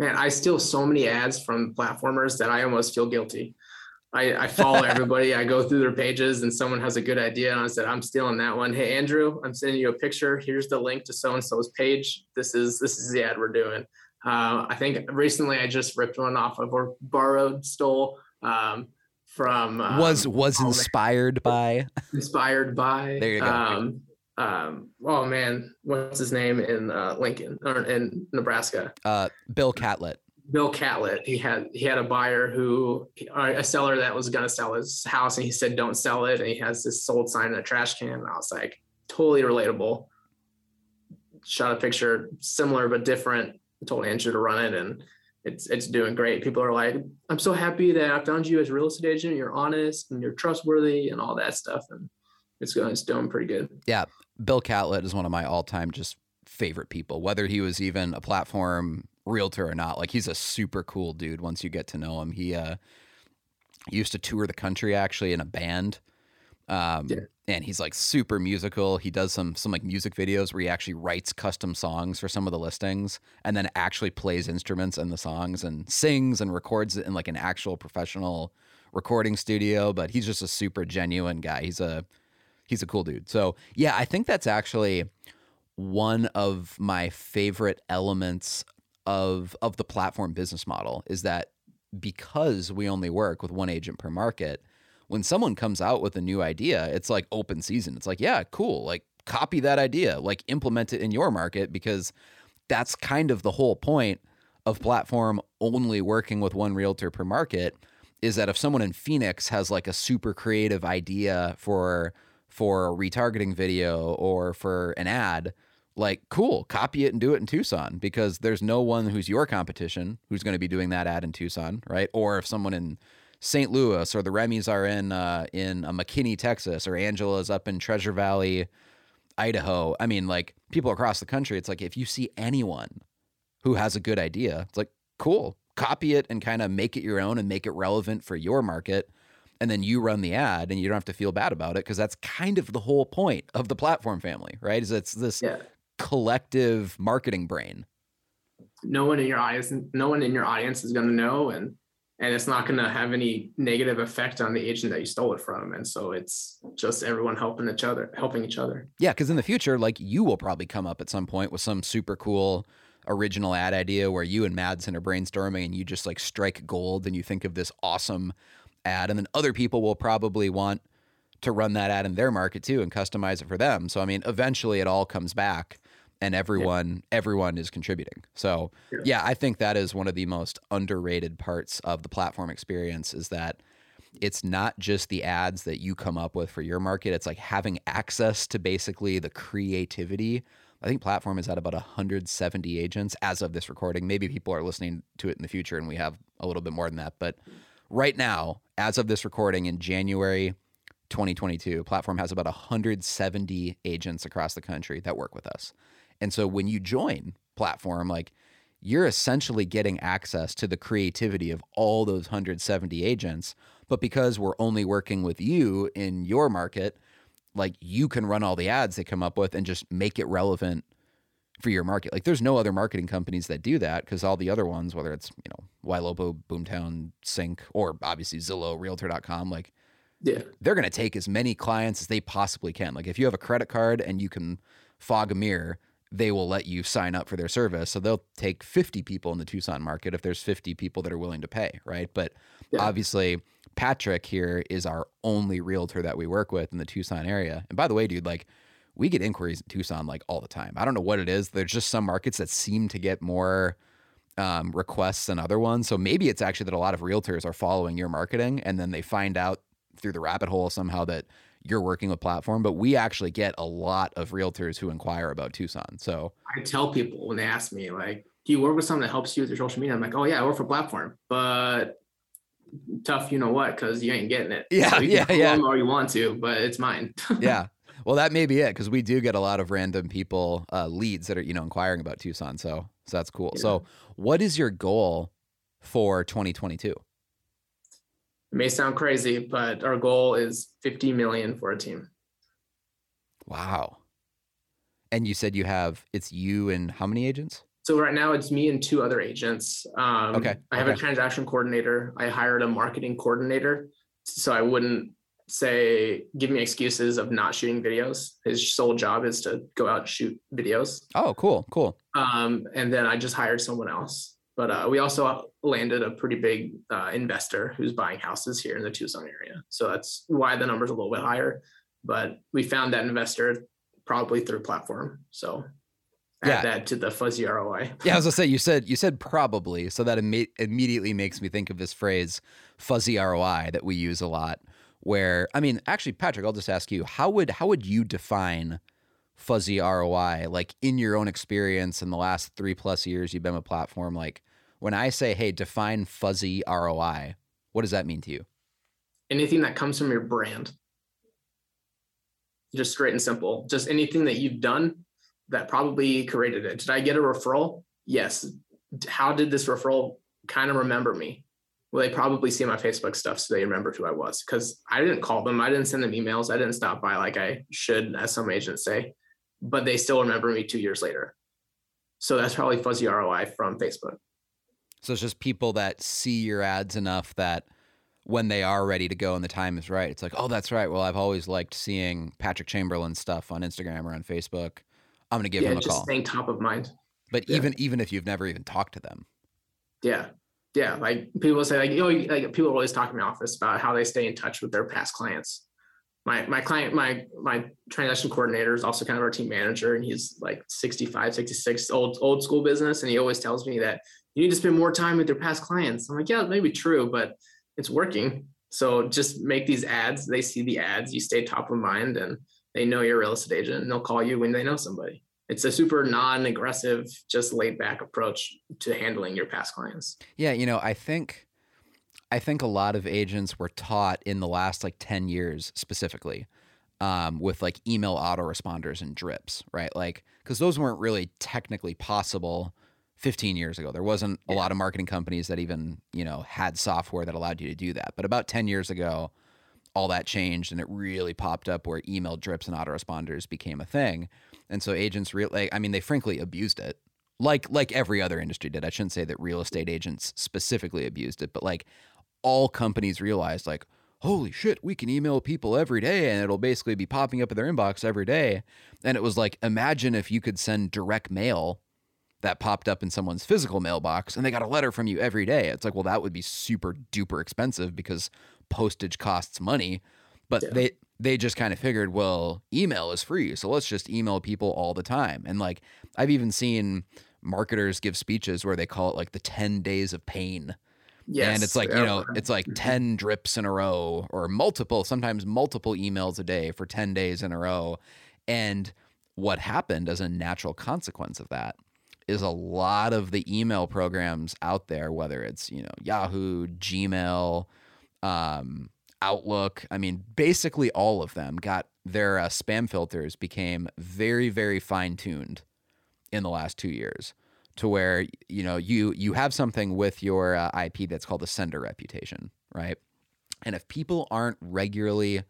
Man, I steal so many ads from platformers that I almost feel guilty. I, I follow <laughs> everybody. I go through their pages and someone has a good idea. And I said, I'm stealing that one. Hey, Andrew, I'm sending you a picture. Here's the link to so-and-so's page. This is, this is the ad we're doing. Uh, I think recently I just ripped one off of or borrowed, stole um, from um, was was inspired by inspired by there you go. Um, um, oh man, what's his name in uh, Lincoln or in Nebraska? Uh, Bill Catlett. Bill Catlett. He had he had a buyer who a seller that was going to sell his house, and he said, "Don't sell it." And he has this sold sign in a trash can. And I was like, totally relatable. Shot a picture similar but different. Told Andrew to run it, and it's it's doing great. People are like, "I'm so happy that I found you as a real estate agent. You're honest and you're trustworthy, and all that stuff." And it's going, it's doing pretty good. Yeah, Bill Catlett is one of my all-time just favorite people. Whether he was even a platform realtor or not. Like he's a super cool dude once you get to know him. He uh used to tour the country actually in a band. Um yeah. and he's like super musical. He does some some like music videos where he actually writes custom songs for some of the listings and then actually plays instruments in the songs and sings and records it in like an actual professional recording studio, but he's just a super genuine guy. He's a he's a cool dude. So, yeah, I think that's actually one of my favorite elements of of the platform business model is that because we only work with one agent per market, when someone comes out with a new idea, it's like open season. It's like, yeah, cool. Like copy that idea, like implement it in your market because that's kind of the whole point of platform only working with one realtor per market is that if someone in Phoenix has like a super creative idea for for a retargeting video or for an ad, like cool copy it and do it in tucson because there's no one who's your competition who's going to be doing that ad in tucson right? Or if someone in st louis or the remy's are in uh, in uh, mckinney texas or angela's up in treasure valley idaho i mean like people across the country it's like if you see anyone who has a good idea it's like cool copy it and kind of make it your own and make it relevant for your market and then you run the ad and you don't have to feel bad about it because that's kind of the whole point of the platform family right? Is it's this Yeah. collective marketing brain. No one in your audience no one in your audience is going to know and and it's not going to have any negative effect on the agent that you stole it from and so it's just everyone helping each other helping each other. Yeah because in the future like you will probably come up at some point with some super cool original ad idea where you and madsen are brainstorming and you just like strike gold and you think of this awesome ad and then other people will probably want to run that ad in their market too and customize it for them. So i mean eventually it all comes back and everyone everyone is contributing. So Yeah. yeah i think that is one of the most underrated parts of the platform experience is that it's not just the ads that you come up with for your market it's like having access to basically the creativity. I think platform is at about 170 agents as of this recording. Maybe people are listening to it in the future and we have a little bit more than that but right now as of this recording in january 2022 platform has about 170 agents across the country that work with us. And so when you join platform like you're essentially getting access to the creativity of all those 170 agents. But because we're only working with you in your market like you can run all the ads they come up with and just make it relevant for your market like there's no other marketing companies that do that because all the other ones whether it's you know Ylopo boomtown sync or obviously zillow realtor.com like yeah they're going to take as many clients as they possibly can. Like if you have a credit card and you can fog a mirror, they will let you sign up for their service. So they'll take 50 people in the Tucson market if there's 50 people that are willing to pay, right? But Yeah. obviously, Patrick here is our only realtor that we work with in the Tucson area. And by the way, dude, like we get inquiries in Tucson like all the time. I don't know what it is. There's just some markets that seem to get more um, requests than other ones. So maybe it's actually that a lot of realtors are following your marketing and then they find out through the rabbit hole somehow that you're working with platform. But we actually get a lot of realtors who inquire about Tucson. So i tell people when they ask me like do you work with someone that helps you with your social media i'm like oh yeah i work for platform but tough you know what because you ain't getting it Yeah, So you can yeah, yeah. all you want to but it's mine <laughs> yeah. Well, that may be it because we do get a lot of random people uh, leads that are you know inquiring about Tucson. So so that's cool. Yeah. So what is your goal for 2022? It may sound crazy, but our goal is 50 million for a team. Wow. And you said you have it's you and how many agents? So right now it's me and two other agents. Um, Okay, I have a transaction coordinator. I hired a marketing coordinator, so I wouldn't say give me excuses of not shooting videos. His sole job is to go out and shoot videos. Oh, cool, cool. Um, and then I just hired someone else. But uh, we also landed a pretty big uh, investor who's buying houses here in the Tucson area. So that's why the number's a little bit higher. But we found that investor probably through platform. So add Yeah. that to the fuzzy ROI. Yeah, I was gonna say you said you said probably, so that imme- immediately makes me think of this phrase "fuzzy ROI" that we use a lot. Where I mean, actually, Patrick, I'll just ask you how would how would you define fuzzy ROI? Like in your own experience in the last three plus years you've been with platform, like when I say, "Hey, define fuzzy ROI," what does that mean to you? Anything that comes from your brand. Just straight and simple. Just anything that you've done that probably created it. Did I get a referral? Yes. How did this referral kind of remember me? Well, they probably see my Facebook stuff, so they remembered who I was. Because I didn't call them, I didn't send them emails, I didn't stop by like I should, as some agents say, but they still remember me two years later. So that's probably fuzzy ROI from Facebook. So it's just people that see your ads enough that when they are ready to go and the time is right, it's like, oh, that's right. Well, I've always liked seeing Patrick Chamberlain stuff on Instagram or on Facebook. I'm gonna give yeah, him a just call. staying top of mind. But yeah. even even if you've never even talked to them, Yeah. Yeah. Like people say, like, you know, like people always talk in my office about how they stay in touch with their past clients. My my client, my my transaction coordinator is also kind of our team manager, and he's like 65, 66, old old school business. And he always tells me that you need to spend more time with your past clients. I'm like, yeah, maybe true, but it's working. So just make these ads. They see the ads, you stay top of mind, and they know you're a real estate agent, and they'll call you when they know somebody. It's a super non-aggressive, just laid back approach to handling your past clients. yeah, you know, I think I think a lot of agents were taught in the last like 10 years specifically um, with like email autoresponders and drips, right? Like, because those weren't really technically possible 15 years ago. There wasn't a Yeah. lot of marketing companies that even, you know, had software that allowed you to do that. But about 10 years ago, all that changed and it really popped up where email drips and autoresponders became a thing. And so agents really like, I mean, they frankly abused it. Like like every other industry did. I shouldn't say that real estate agents specifically abused it, but like all companies realized like, holy shit, we can email people every day and it'll basically be popping up in their inbox every day. And it was like, imagine if you could send direct mail that popped up in someone's physical mailbox and they got a letter from you every day. It's like, well, that would be super duper expensive because postage costs money. But Yeah. they they just kind of figured, well, email is free, so let's just email people all the time. And like I've even seen marketers give speeches where they call it like the 10 days of pain. Yes. and it's like, you know, it's like 10 drips in a row or multiple, sometimes multiple emails a day for 10 days in a row. And what happened as a natural consequence of that is a lot of the email programs out there, whether it's, you know, Yahoo, Gmail, um, Outlook, I mean, basically all of them got their uh, spam filters became very, very fine tuned in the last two years to where you know you you have something with your uh, IP that's called a sender reputation, right? And if people aren't regularly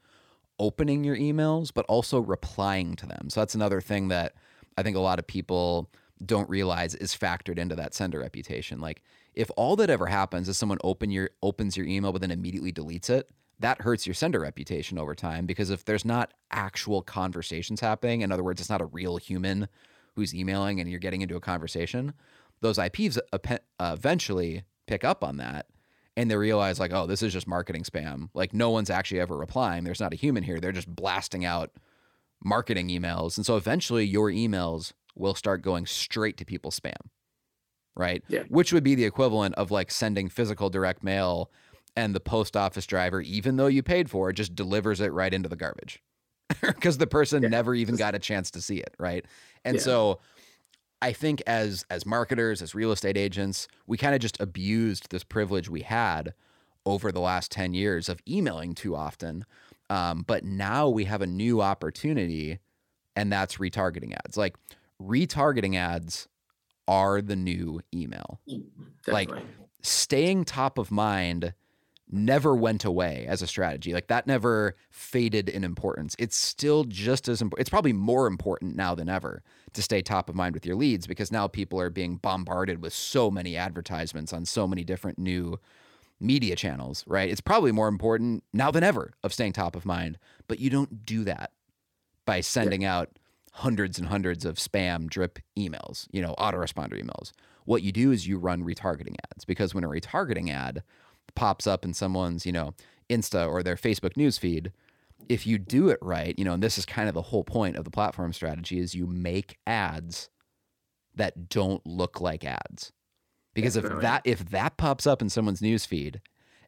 opening your emails but also replying to them, so that's another thing that I think a lot of people don't realize is factored into that sender reputation. Like if all that ever happens is someone open your opens your email but then immediately deletes it, that hurts your sender reputation over time because if there's not actual conversations happening, in other words, it's not a real human who's emailing and you're getting into a conversation, those IPs uh, eventually pick up on that and they realize like, oh, this is just marketing spam. Like no one's actually ever replying. There's not a human here. They're just blasting out marketing emails. And so eventually your emails will start going straight to people's spam. Right? Yeah. Which would be the equivalent of like sending physical direct mail and the post office driver, even though you paid for it, just delivers it right into the garbage. <laughs> Because the person Yeah. never even got a chance to see it, right? And Yeah. so I think as as marketers, as real estate agents, we kind of just abused this privilege we had over the last 10 years of emailing too often. Um, but now we have a new opportunity, and that's retargeting ads. Like retargeting ads are the new email. Like, Staying top of mind never went away as a strategy. Like that never faded in importance. It's still just as important. It's probably more important now than ever to stay top of mind with your leads because now people are being bombarded with so many advertisements on so many different new media channels, right? It's probably more important now than ever of staying top of mind, but you don't do that by sending out hundreds and hundreds of spam drip emails, you know, autoresponder emails. What you do is you run retargeting ads because when a retargeting ad pops up in someone's, you know, Insta or their Facebook newsfeed, if you do it right, you know, and this is kind of the whole point of the platform strategy is you make ads that don't look like ads. Because if that if that pops up in someone's newsfeed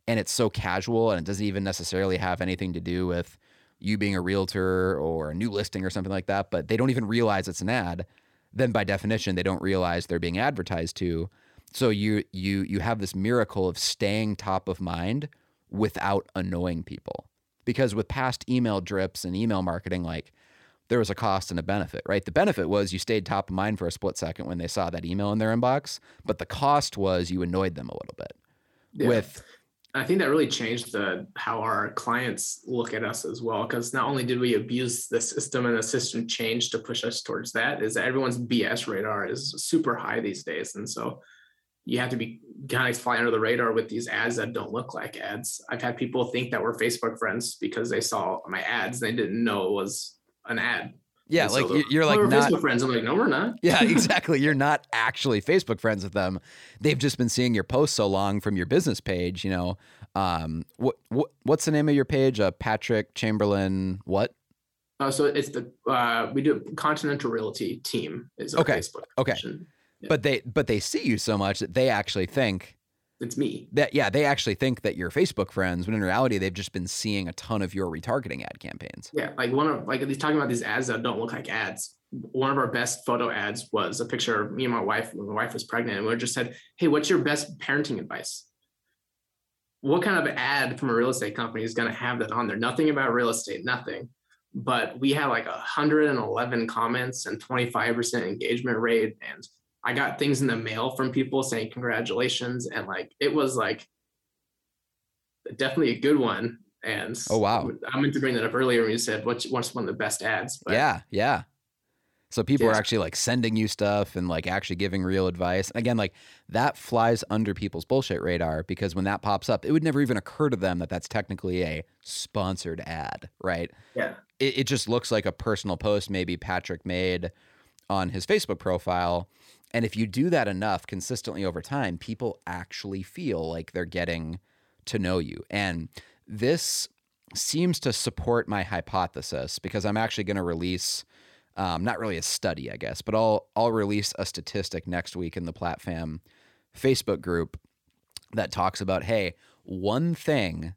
and it's so casual and it doesn't even necessarily have anything to do with you being a realtor or a new listing or something like that, but they don't even realize it's an ad, then by definition they don't realize they're being advertised to. So you you you have this miracle of staying top of mind without annoying people. Because with past email drips and email marketing like there was a cost and a benefit, right? The benefit was you stayed top of mind for a split second when they saw that email in their inbox, but the cost was you annoyed them a little bit. Yeah. With I think that really changed the how our clients look at us as well. Because not only did we abuse the system and the system changed to push us towards that, is that everyone's BS radar is super high these days, and so you have to be kind of fly under the radar with these ads that don't look like ads. I've had people think that we're Facebook friends because they saw my ads and they didn't know it was an ad. yeah, And like you- you're "Oh, like we're not Facebook friends. I'm like, no, we're not. <laughs> Yeah, <laughs> exactly. You're not actually Facebook friends with them. They've just been seeing your posts so long from your business page. You know, um, what what what's the name of your page? Uh, Patrick Chamberlain. What? Uh, so it's the uh, we do Continental Realty team is Okay, Facebook. okay. Yeah. But they but they see you so much that they actually think It's me. that yeah they actually think that you're Facebook friends when in reality they've just been seeing a ton of your retargeting ad campaigns. Yeah, like one of like he's talking about these ads that don't look like ads. One of our best photo ads was a picture of me and my wife when my wife was pregnant, and we just said, "Hey, what's your best parenting advice?" What kind of ad from a real estate company is going to have that on there? Nothing about real estate, nothing. But we had like 111 comments and 25% engagement rate, and I got things in the mail from people saying congratulations, and like it was like definitely a good one. And oh wow, I meant to bring that up earlier when you said what's what's one of the best ads. But yeah, yeah. So people are actually like sending you stuff and like actually giving real advice. And again, like that flies under people's bullshit radar because when that pops up, it would never even occur to them that that's technically a sponsored ad, right? Yeah. It, it just looks like a personal post maybe Patrick made on his Facebook profile. And if you do that enough consistently over time, people actually feel like they're getting to know you. And this seems to support my hypothesis because I'm actually going to release um, not really a study, I guess, but I'll I'll release a statistic next week in the PlatFam Facebook group that talks about hey, one thing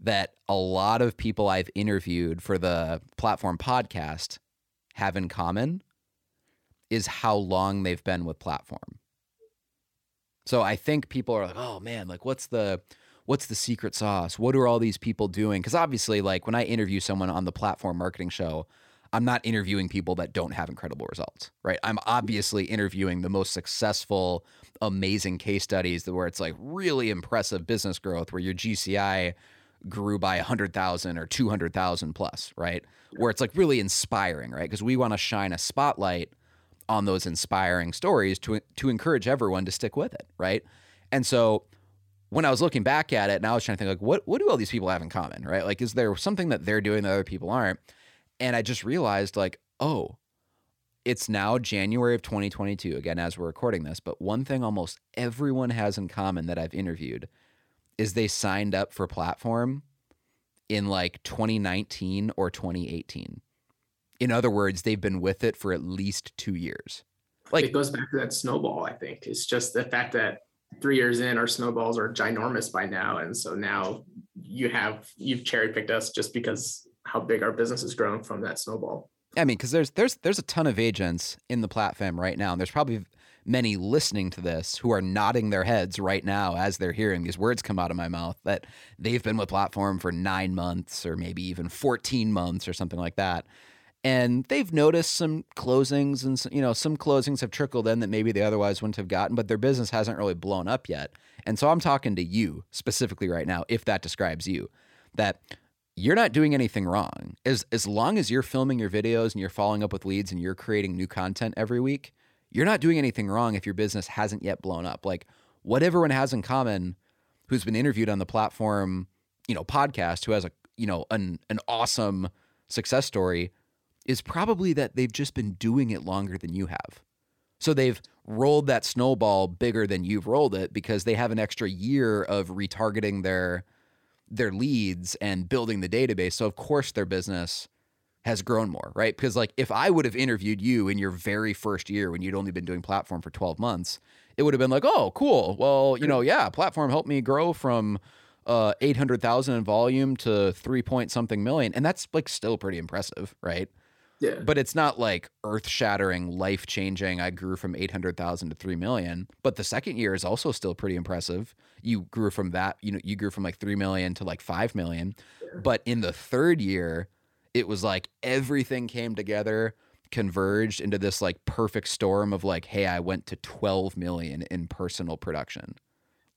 that a lot of people I've interviewed for the platform podcast have in common is how long they've been with platform. So I think people are like, "Oh man, like what's the what's the secret sauce? What are all these people doing?" Cuz obviously like when I interview someone on the platform marketing show, I'm not interviewing people that don't have incredible results, right? I'm obviously interviewing the most successful, amazing case studies where it's like really impressive business growth, where your GCI grew by 100,000 or 200,000 plus, right? Where it's like really inspiring, right? Because we want to shine a spotlight on those inspiring stories to to encourage everyone to stick with it, right? And so when I was looking back at it, and I was trying to think like, what what do all these people have in common, right? Like, is there something that they're doing that other people aren't? And I just realized, like, oh, it's now January of 2022, again, as we're recording this. But one thing almost everyone has in common that I've interviewed is they signed up for Platform in like 2019 or 2018. In other words, they've been with it for at least two years. Like it goes back to that snowball, I think. It's just the fact that three years in, our snowballs are ginormous by now. And so now you have, you've cherry picked us just because how big our business has grown from that snowball. I mean, because there's there's there's a ton of agents in the platform right now, and there's probably many listening to this who are nodding their heads right now as they're hearing these words come out of my mouth that they've been with platform for nine months or maybe even 14 months or something like that and they've noticed some closings and you know some closings have trickled in that maybe they otherwise wouldn't have gotten but their business hasn't really blown up yet and so i'm talking to you specifically right now if that describes you that you're not doing anything wrong. As as long as you're filming your videos and you're following up with leads and you're creating new content every week, you're not doing anything wrong if your business hasn't yet blown up. Like what everyone has in common who's been interviewed on the platform, you know, podcast who has a, you know, an an awesome success story is probably that they've just been doing it longer than you have. So they've rolled that snowball bigger than you've rolled it because they have an extra year of retargeting their their leads and building the database. So of course their business has grown more, right? Because like if I would have interviewed you in your very first year when you'd only been doing platform for 12 months, it would have been like, "Oh, cool. Well, you know, yeah, platform helped me grow from uh 800,000 in volume to 3 point something million." And that's like still pretty impressive, right? Yeah. But it's not like earth shattering, life changing. I grew from 800,000 to 3 million. But the second year is also still pretty impressive. You grew from that, you know, you grew from like 3 million to like 5 million. Yeah. But in the third year, it was like everything came together, converged into this like perfect storm of like, hey, I went to 12 million in personal production.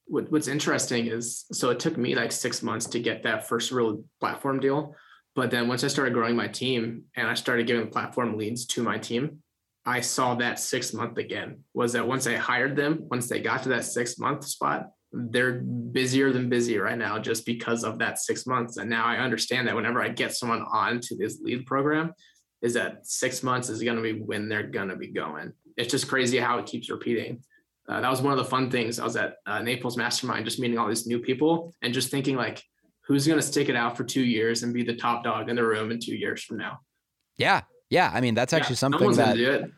What's interesting is so it took me like six months to get that first real platform deal but then once I started growing my team and I started giving platform leads to my team, I saw that six month again. Was that once I hired them, once they got to that six month spot, they're busier than busy right now just because of that six months. And now I understand that whenever I get someone on to this lead program, is that six months is going to be when they're going to be going. It's just crazy how it keeps repeating. Uh, that was one of the fun things. I was at uh, Naples Mastermind, just meeting all these new people and just thinking like, who's going to stick it out for two years and be the top dog in the room in two years from now? Yeah, yeah. I mean, that's actually yeah, something that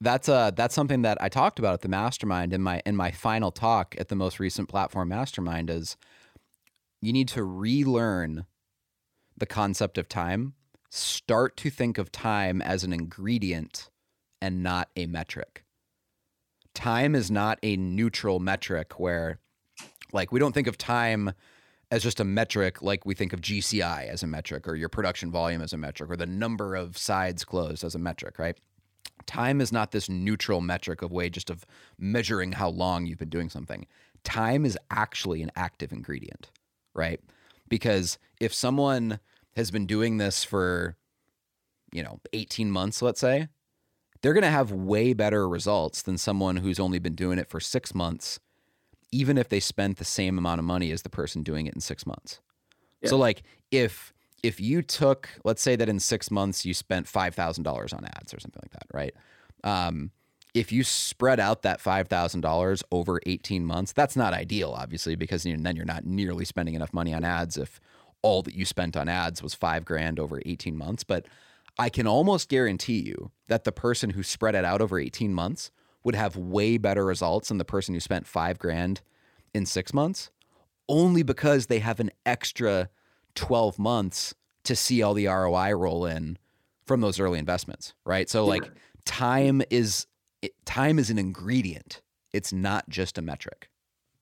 that's uh that's something that I talked about at the mastermind in my in my final talk at the most recent platform mastermind is you need to relearn the concept of time. Start to think of time as an ingredient and not a metric. Time is not a neutral metric where like we don't think of time as just a metric like we think of GCI as a metric or your production volume as a metric or the number of sides closed as a metric, right? time is not this neutral metric of way just of measuring how long you've been doing something. Time is actually an active ingredient, right? Because if someone has been doing this for, you know, 18 months, let's say, they're going to have way better results than someone who's only been doing it for six months, even if they spent the same amount of money as the person doing it in six months. Yeah. So, like, if if you took, let's say that in six months you spent five thousand dollars on ads or something like that, right? Um, if you spread out that five thousand dollars over eighteen months, that's not ideal, obviously, because then you're not nearly spending enough money on ads if all that you spent on ads was five grand over eighteen months. But I can almost guarantee you that the person who spread it out over 18 months would have way better results than the person who spent five grand in six months, only because they have an extra 12 months to see all the ROI roll in from those early investments, right? So, like, time is time is an ingredient. It's not just a metric.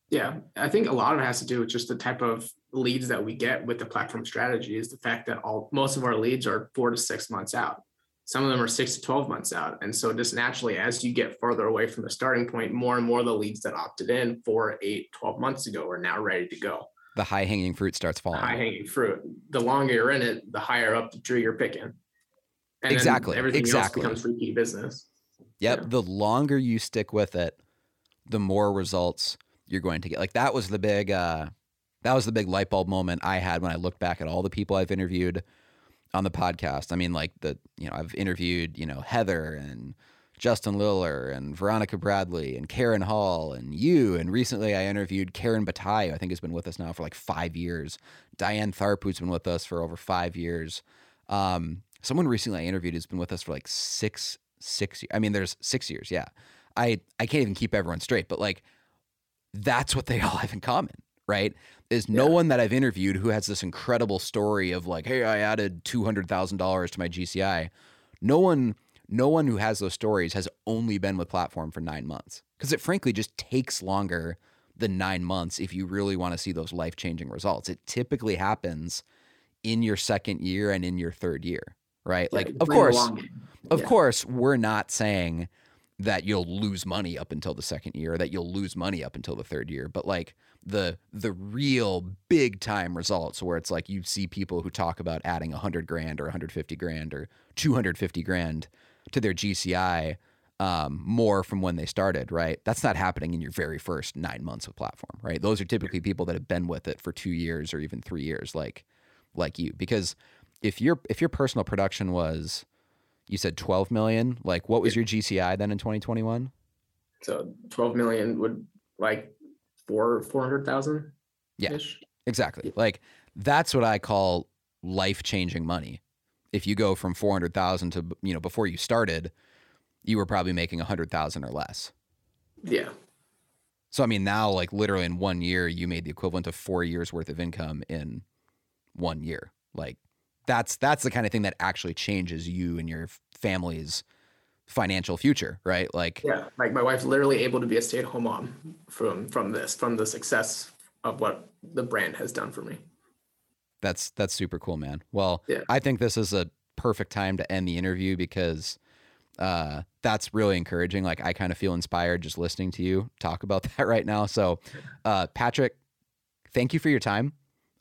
Yeah, I think a lot of it has to do with just the type of leads that we get with the platform strategy is the fact that all most of our leads are four to six months out. Some of them are six to 12 months out. And so just naturally, as you get further away from the starting point, more and more of the leads that opted in four, eight, 12 months ago are now ready to go. The high hanging fruit starts falling. High hanging fruit. The longer you're in it, the higher up the tree you're picking. And exactly. Everything exactly. else becomes repeat business. Yep. Yeah. The longer you stick with it, the more results you're going to get. Like that was the big uh that was the big light bulb moment I had when I looked back at all the people I've interviewed on the podcast. I mean, like the you know I've interviewed you know Heather and Justin Liller and Veronica Bradley and Karen Hall and you. And recently I interviewed Karen Bataille, I think has been with us now for like five years. Diane Tharp, who's been with us for over five years. Um, someone recently I interviewed has been with us for like six, six I mean, there's six years. Yeah. I, I can't even keep everyone straight, but like that's what they <laughs> all have in common, right? Is no yeah. one that I've interviewed who has this incredible story of like, hey, I added two hundred thousand dollars to my GCI. No one, no one who has those stories has only been with platform for nine months because it frankly just takes longer than nine months if you really want to see those life changing results. It typically happens in your second year and in your third year, right? Yeah, like, of course, of yeah. course, we're not saying that you'll lose money up until the second year, that you'll lose money up until the third year. But like the the real big time results where it's like you see people who talk about adding 100 grand or 150 grand or 250 grand to their GCI um, more from when they started, right? That's not happening in your very first nine months of platform, right? Those are typically people that have been with it for two years or even three years, like like you. Because if your if your personal production was you said 12 million. Like, what was your GCI then in 2021? So 12 million would like four, 400,000. Yeah, exactly. Like, that's what I call life changing money. If you go from 400,000 to, you know, before you started, you were probably making 100,000 or less. Yeah. So, I mean, now, like, literally in one year, you made the equivalent of four years worth of income in one year. Like, that's that's the kind of thing that actually changes you and your family's financial future, right? Like yeah, like my wife's literally able to be a stay-at-home mom from from this, from the success of what the brand has done for me. That's that's super cool, man. Well, yeah. I think this is a perfect time to end the interview because uh, that's really encouraging. Like I kind of feel inspired just listening to you talk about <laughs> that right now. So, uh, Patrick, thank you for your time.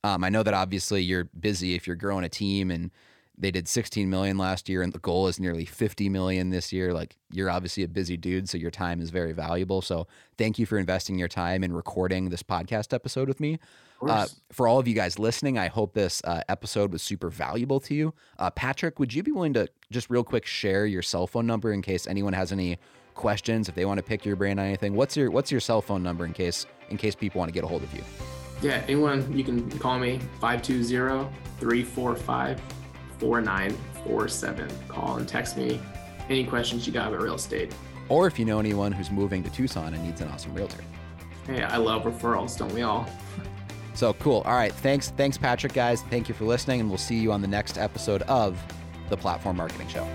Um, I know that obviously you're busy if you're growing a team and they did 16 million last year and the goal is nearly 50 million this year. Like you're obviously a busy dude, so your time is very valuable. So thank you for investing your time in recording this podcast episode with me. Uh, for all of you guys listening, I hope this uh, episode was super valuable to you. Uh, Patrick, would you be willing to just real quick share your cell phone number in case anyone has any questions, if they want to pick your brain on anything? What's your What's your cell phone number in case in case people want to get a hold of you? Yeah, anyone, you can call me 520 345 4947. Call and text me any questions you got about real estate. Or if you know anyone who's moving to Tucson and needs an awesome realtor. Hey, I love referrals, don't we all? <laughs> So cool. All right. Thanks. Thanks, Patrick, guys. Thank you for listening, and we'll see you on the next episode of the Platform Marketing Show.